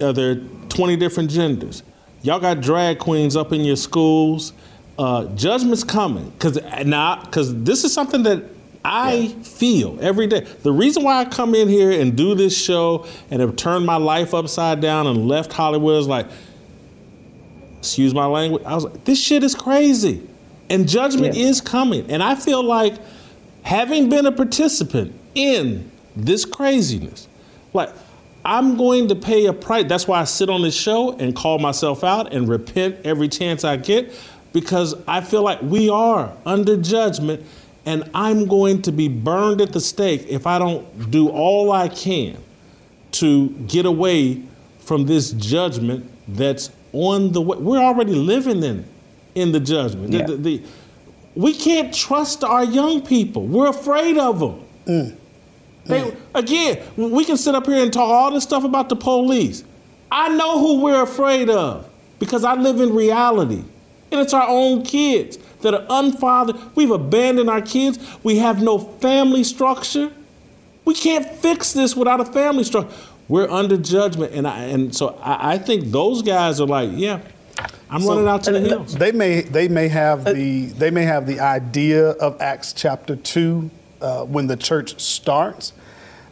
Speaker 1: are there 20 different genders? Y'all got drag queens up in your schools. Uh, judgment's coming because now because this is something that I yeah. feel every day. The reason why I come in here and do this show and have turned my life upside down and left Hollywood is like, excuse my language. I was like, this shit is crazy, and judgment yeah. is coming. And I feel like having been a participant in this craziness, like I'm going to pay a price. That's why I sit on this show and call myself out and repent every chance I get because I feel like we are under judgment and I'm going to be burned at the stake if I don't do all I can to get away from this judgment that's on the way. We're already living in in the judgment. Yeah. The, the, the, we can't trust our young people. We're afraid of them. Mm. They, mm. Again, we can sit up here and talk all this stuff about the police. I know who we're afraid of because I live in reality. And it's our own kids that are unfathered. We've abandoned our kids. We have no family structure. We can't fix this without a family structure. We're under judgment. And, I, and so I, I think those guys are like, yeah, I'm so, running out to the hills.
Speaker 10: They may they may have the they may have the idea of Acts chapter two uh, when the church starts,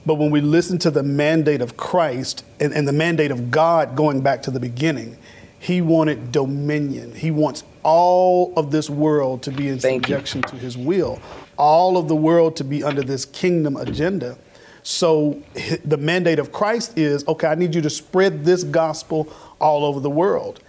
Speaker 10: but when we listen to the mandate of Christ and, and the mandate of God going back to the beginning, He wanted dominion. He wants all of this world to be in Thank subjection you. to His will, all of the world to be under this kingdom agenda. So the mandate of Christ is okay, I need you to spread this gospel all over the world.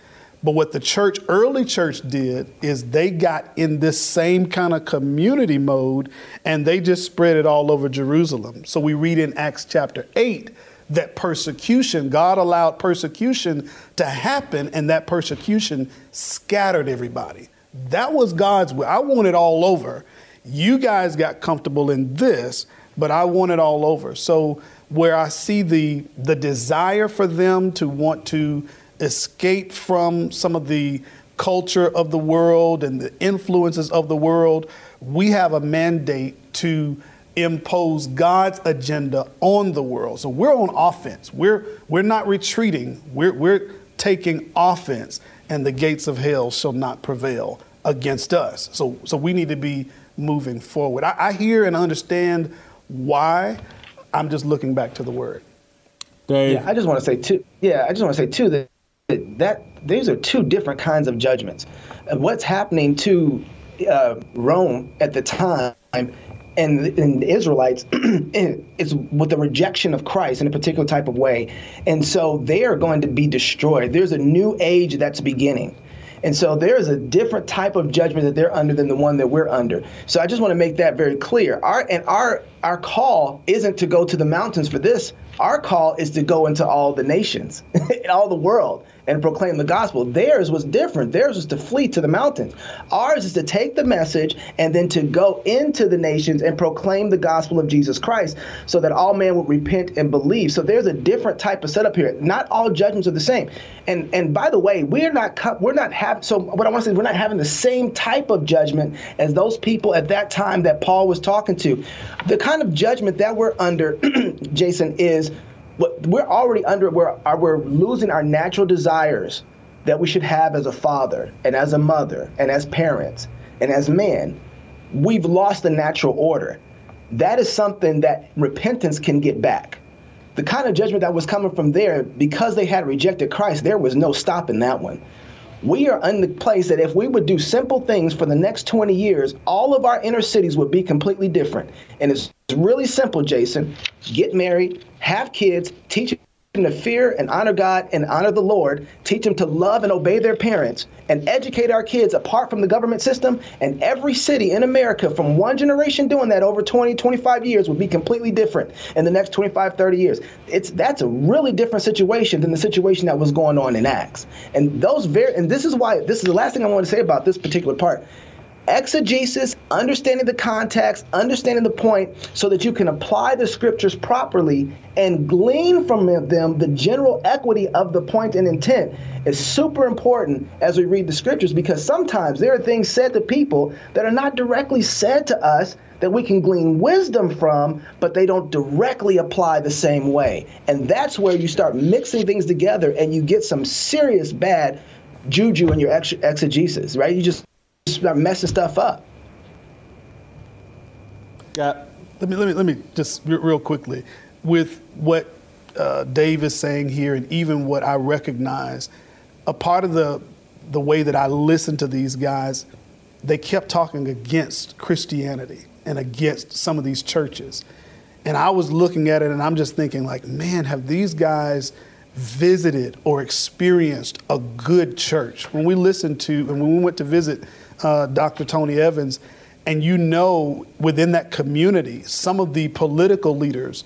Speaker 10: But what the church, early church, did is they got in this same kind of community mode and they just spread it all over Jerusalem. So we read in Acts chapter 8 that persecution, God allowed persecution to happen, and that persecution scattered everybody. That was God's will. I want it all over. You guys got comfortable in this, but I want it all over. So where I see the the desire for them to want to escape from some of the culture of the world and the influences of the world, we have a mandate to impose God's agenda on the world. So we're on offense. We're we're not retreating. We're we're taking offense, and the gates of hell shall not prevail against us. So so we need to be moving forward. I, I hear and understand why. I'm just looking back to the word.
Speaker 11: Dave. Yeah, I just want to say too. Yeah, I just want to say too that that these are two different kinds of judgments. What's happening to uh, Rome at the time and, and the Israelites is with the rejection of Christ in a particular type of way. And so they are going to be destroyed. There's a new age that's beginning. And so there is a different type of judgment that they're under than the one that we're under. So I just want to make that very clear. Our and our our call isn't to go to the mountains for this. Our call is to go into all the nations, all the world, and proclaim the gospel. Theirs was different. Theirs was to flee to the mountains. Ours is to take the message and then to go into the nations and proclaim the gospel of Jesus Christ so that all men would repent and believe. So there's a different type of setup here. Not all judgments are the same. And and by the way, we're not we're not having so what I want to say we're not having the same type of judgment as those people at that time that Paul was talking to. The kind of judgment that we're under, Jason, is we're already under. We're we're losing our natural desires that we should have as a father and as a mother and as parents and as men. We've lost the natural order. That is something that repentance can get back. The kind of judgment that was coming from there, because they had rejected Christ, there was no stopping that one we are in the place that if we would do simple things for the next 20 years, all of our inner cities would be completely different. And it's really simple, Jason. Get married, have kids, teach them to fear and honor God and honor the Lord, teach them to love and obey their parents, and educate our kids apart from the government system. And every city in America, from one generation doing that over 20, 25 years, would be completely different in the next 25, 30 years. It's that's a really different situation than the situation that was going on in Acts. And those very and this is why this is the last thing I want to say about this particular part. Exegesis, understanding the context, understanding the point, so that you can apply the scriptures properly and glean from them the general equity of the point and intent is super important as we read the scriptures because sometimes there are things said to people that are not directly said to us that we can glean wisdom from, but they don't directly apply the same way. And that's where you start mixing things together and you get some serious bad juju in your ex- exegesis, right? You just start messing stuff up.
Speaker 10: Got. Let me let me let me just real quickly with what uh, Dave is saying here, and even what I recognize. A part of the the way that I listen to these guys, they kept talking against Christianity and against some of these churches. And I was looking at it and I'm just thinking, like, man, have these guys visited or experienced a good church? When we listened to, and when we went to visit uh, Dr. Tony Evans, and you know within that community, some of the political leaders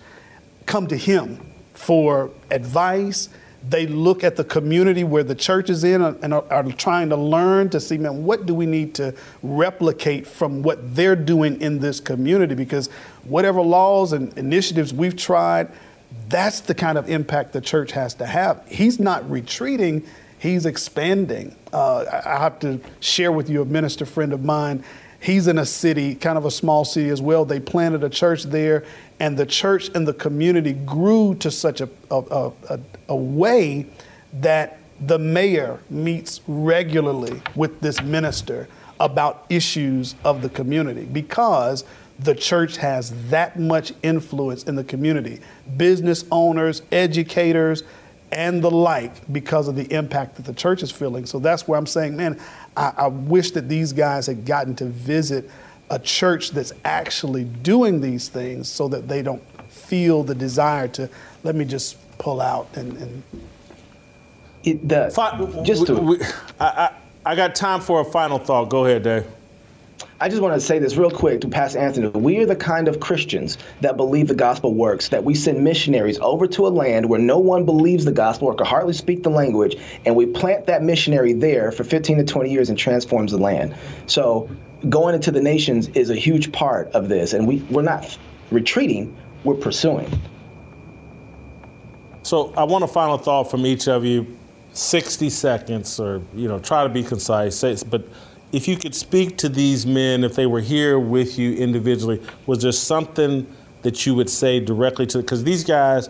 Speaker 10: come to him for advice, they look at the community where the church is in and are, are, trying to learn to see, man, what do we need to replicate from what they're doing in this community? Because whatever laws and initiatives we've tried, that's the kind of impact the church has to have. He's not retreating, he's expanding. Uh, I have to share with you a minister friend of mine. He's in a city, kind of a small city as well. They planted a church there, and the church and the community grew to such a, a, a, a way that the mayor meets regularly with this minister about issues of the community because the church has that much influence in the community. Business owners, educators, and the like because of the impact that the church is feeling. So that's where I'm saying, man, I, I wish that these guys had gotten to visit a church that's actually doing these things so that they don't feel the desire to let me just pull out and, and
Speaker 11: it, the,
Speaker 1: just to, we, I, I, I got time for a final thought. Go ahead, Dave.
Speaker 11: I just want to say this real quick to Pastor Anthony. We are the kind of Christians that believe the gospel works, that we send missionaries over to a land where no one believes the gospel or can hardly speak the language, and we plant that missionary there for 15 to 20 years and transforms the land. So going into the nations is a huge part of this, and we, we're not retreating, we're pursuing.
Speaker 1: So I want a final thought from each of you, 60 seconds, or you know, try to be concise. But if you could speak to these men, if they were here with you individually, was there something that you would say directly to? them? Because these guys,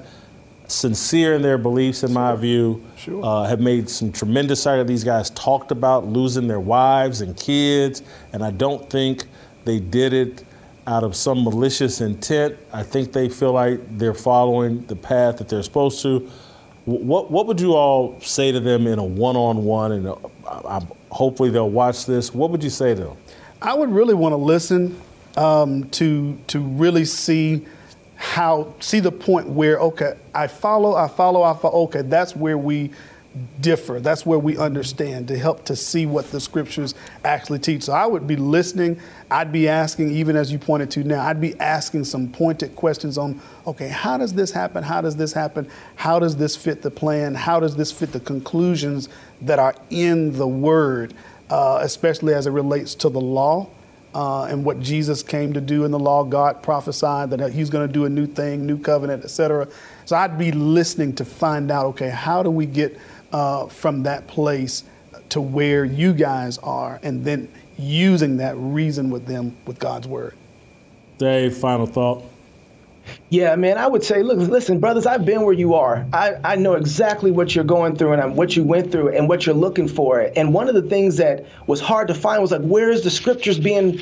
Speaker 1: sincere in their beliefs, in my view, sure. uh, have made some tremendous sacrifices. These guys talked about losing their wives and kids, and I don't think they did it out of some malicious intent. I think they feel like they're following the path that they're supposed to. What what would you all say to them in a one-on-one? And a, I, hopefully they'll watch this. What would you say to them?
Speaker 10: I would really want to listen um, to to really see how see the point where okay, I follow, I follow, I follow. Okay, that's where we differ. That's where we understand to help to see what the scriptures actually teach. So I would be listening. I'd be asking, even as you pointed to now, I'd be asking some pointed questions on, okay, how does this happen? How does this happen? How does this fit the plan? How does this fit the conclusions that are in the word, uh, especially as it relates to the law? Uh, and what Jesus came to do in the law, God prophesied that He's going to do a new thing, new covenant, etc. So I'd be listening to find out, okay, how do we get uh, from that place to where you guys are, and then using that reason with them with God's word.
Speaker 1: Dave, final thought.
Speaker 11: Yeah, man, I would say, look, listen, brothers, I've been where you are. I, I know exactly what you're going through and I'm, what you went through and what you're looking for. And one of the things that was hard to find was like, where is the scriptures being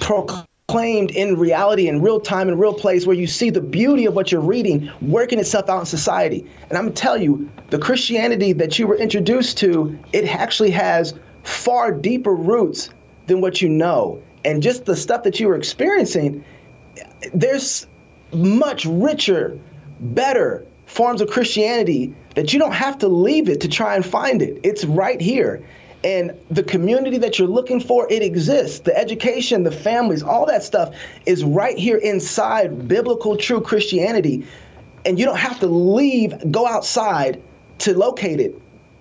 Speaker 11: proclaimed? claimed in reality, in real time, in real place, where you see the beauty of what you're reading working itself out in society. And I'm gonna tell you, the Christianity that you were introduced to, it actually has far deeper roots than what you know. And just the stuff that you were experiencing, there's much richer, better forms of Christianity that you don't have to leave it to try and find it. It's right here. And the community that you're looking for, it exists. The education, the families, all that stuff is right here inside biblical true Christianity. And you don't have to leave, go outside to locate it.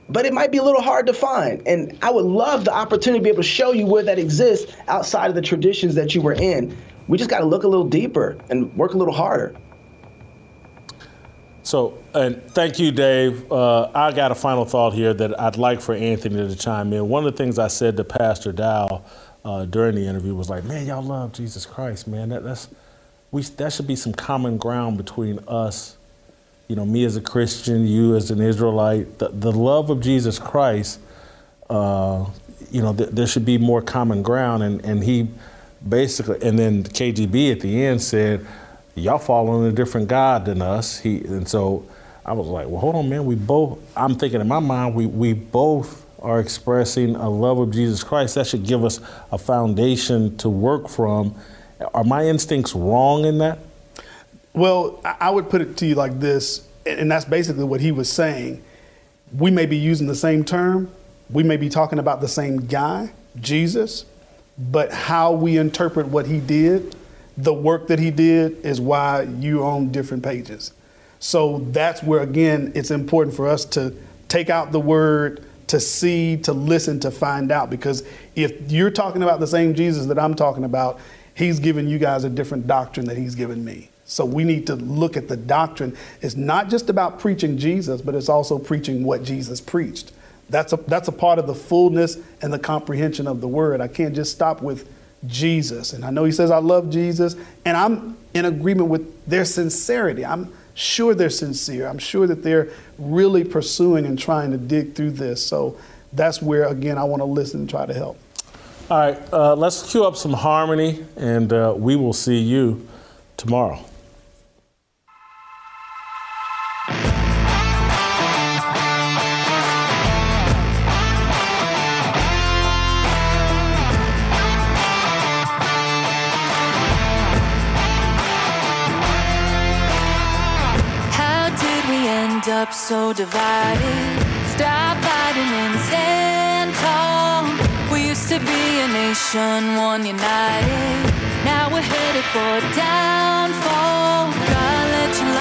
Speaker 11: but it might be a little hard to find. And I would love the opportunity to be able to show you where that exists outside of the traditions that you were in. We just got to look a little deeper and work a little harder.
Speaker 1: So, and thank you, Dave. Uh, I got a final thought here that I'd like for Anthony to chime in. One of the things I said to Pastor Dowell uh, during the interview was like, "Man, y'all love Jesus Christ, man. That, that's we that should be some common ground between us. You know, me as a Christian, you as an Israelite. The, the love of Jesus Christ. Uh, you know, th- there should be more common ground." And and he basically, and then KGB at the end said y'all following a different God than us. He and so I was like, well, hold on, man. We both. I'm thinking in my mind, we we both are expressing a love of Jesus Christ. That should give us a foundation to work from. Are my instincts wrong in that?
Speaker 10: Well, I would put it to you like this, and that's basically what he was saying. We may be using the same term, we may be talking about the same guy, Jesus, but how we interpret what he did the work that he did is why you're on different pages. So that's where, again, it's important for us to take out the word, to see, to listen, to find out. Because if you're talking about the same Jesus that I'm talking about, he's giving you guys a different doctrine that he's given me. So we need to look at the doctrine. It's not just about preaching Jesus, but it's also preaching what Jesus preached. That's a, that's a part of the fullness and the comprehension of the word. I can't just stop with Jesus. And I know he says, I love Jesus. And I'm in agreement with their sincerity. I'm sure they're sincere. I'm sure that they're really pursuing and trying to dig through this. So that's where, again, I want to listen and try to help.
Speaker 1: All right, uh, let's cue up some harmony, and uh, we will see you tomorrow.
Speaker 13: So divided. Stop fighting and stand tall. We used to be a nation, one united. Now we're headed for downfall. God, let your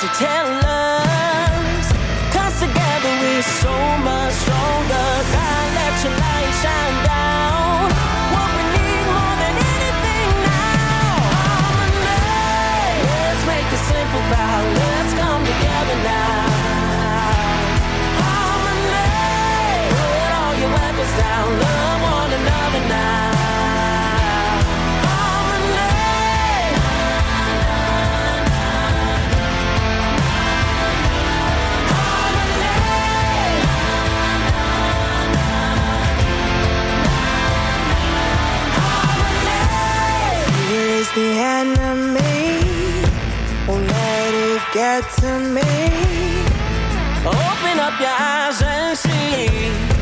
Speaker 14: the they tell us. Cause together we're so much stronger.
Speaker 13: The enemy. Won't let it get to me.
Speaker 14: Open up your eyes and see.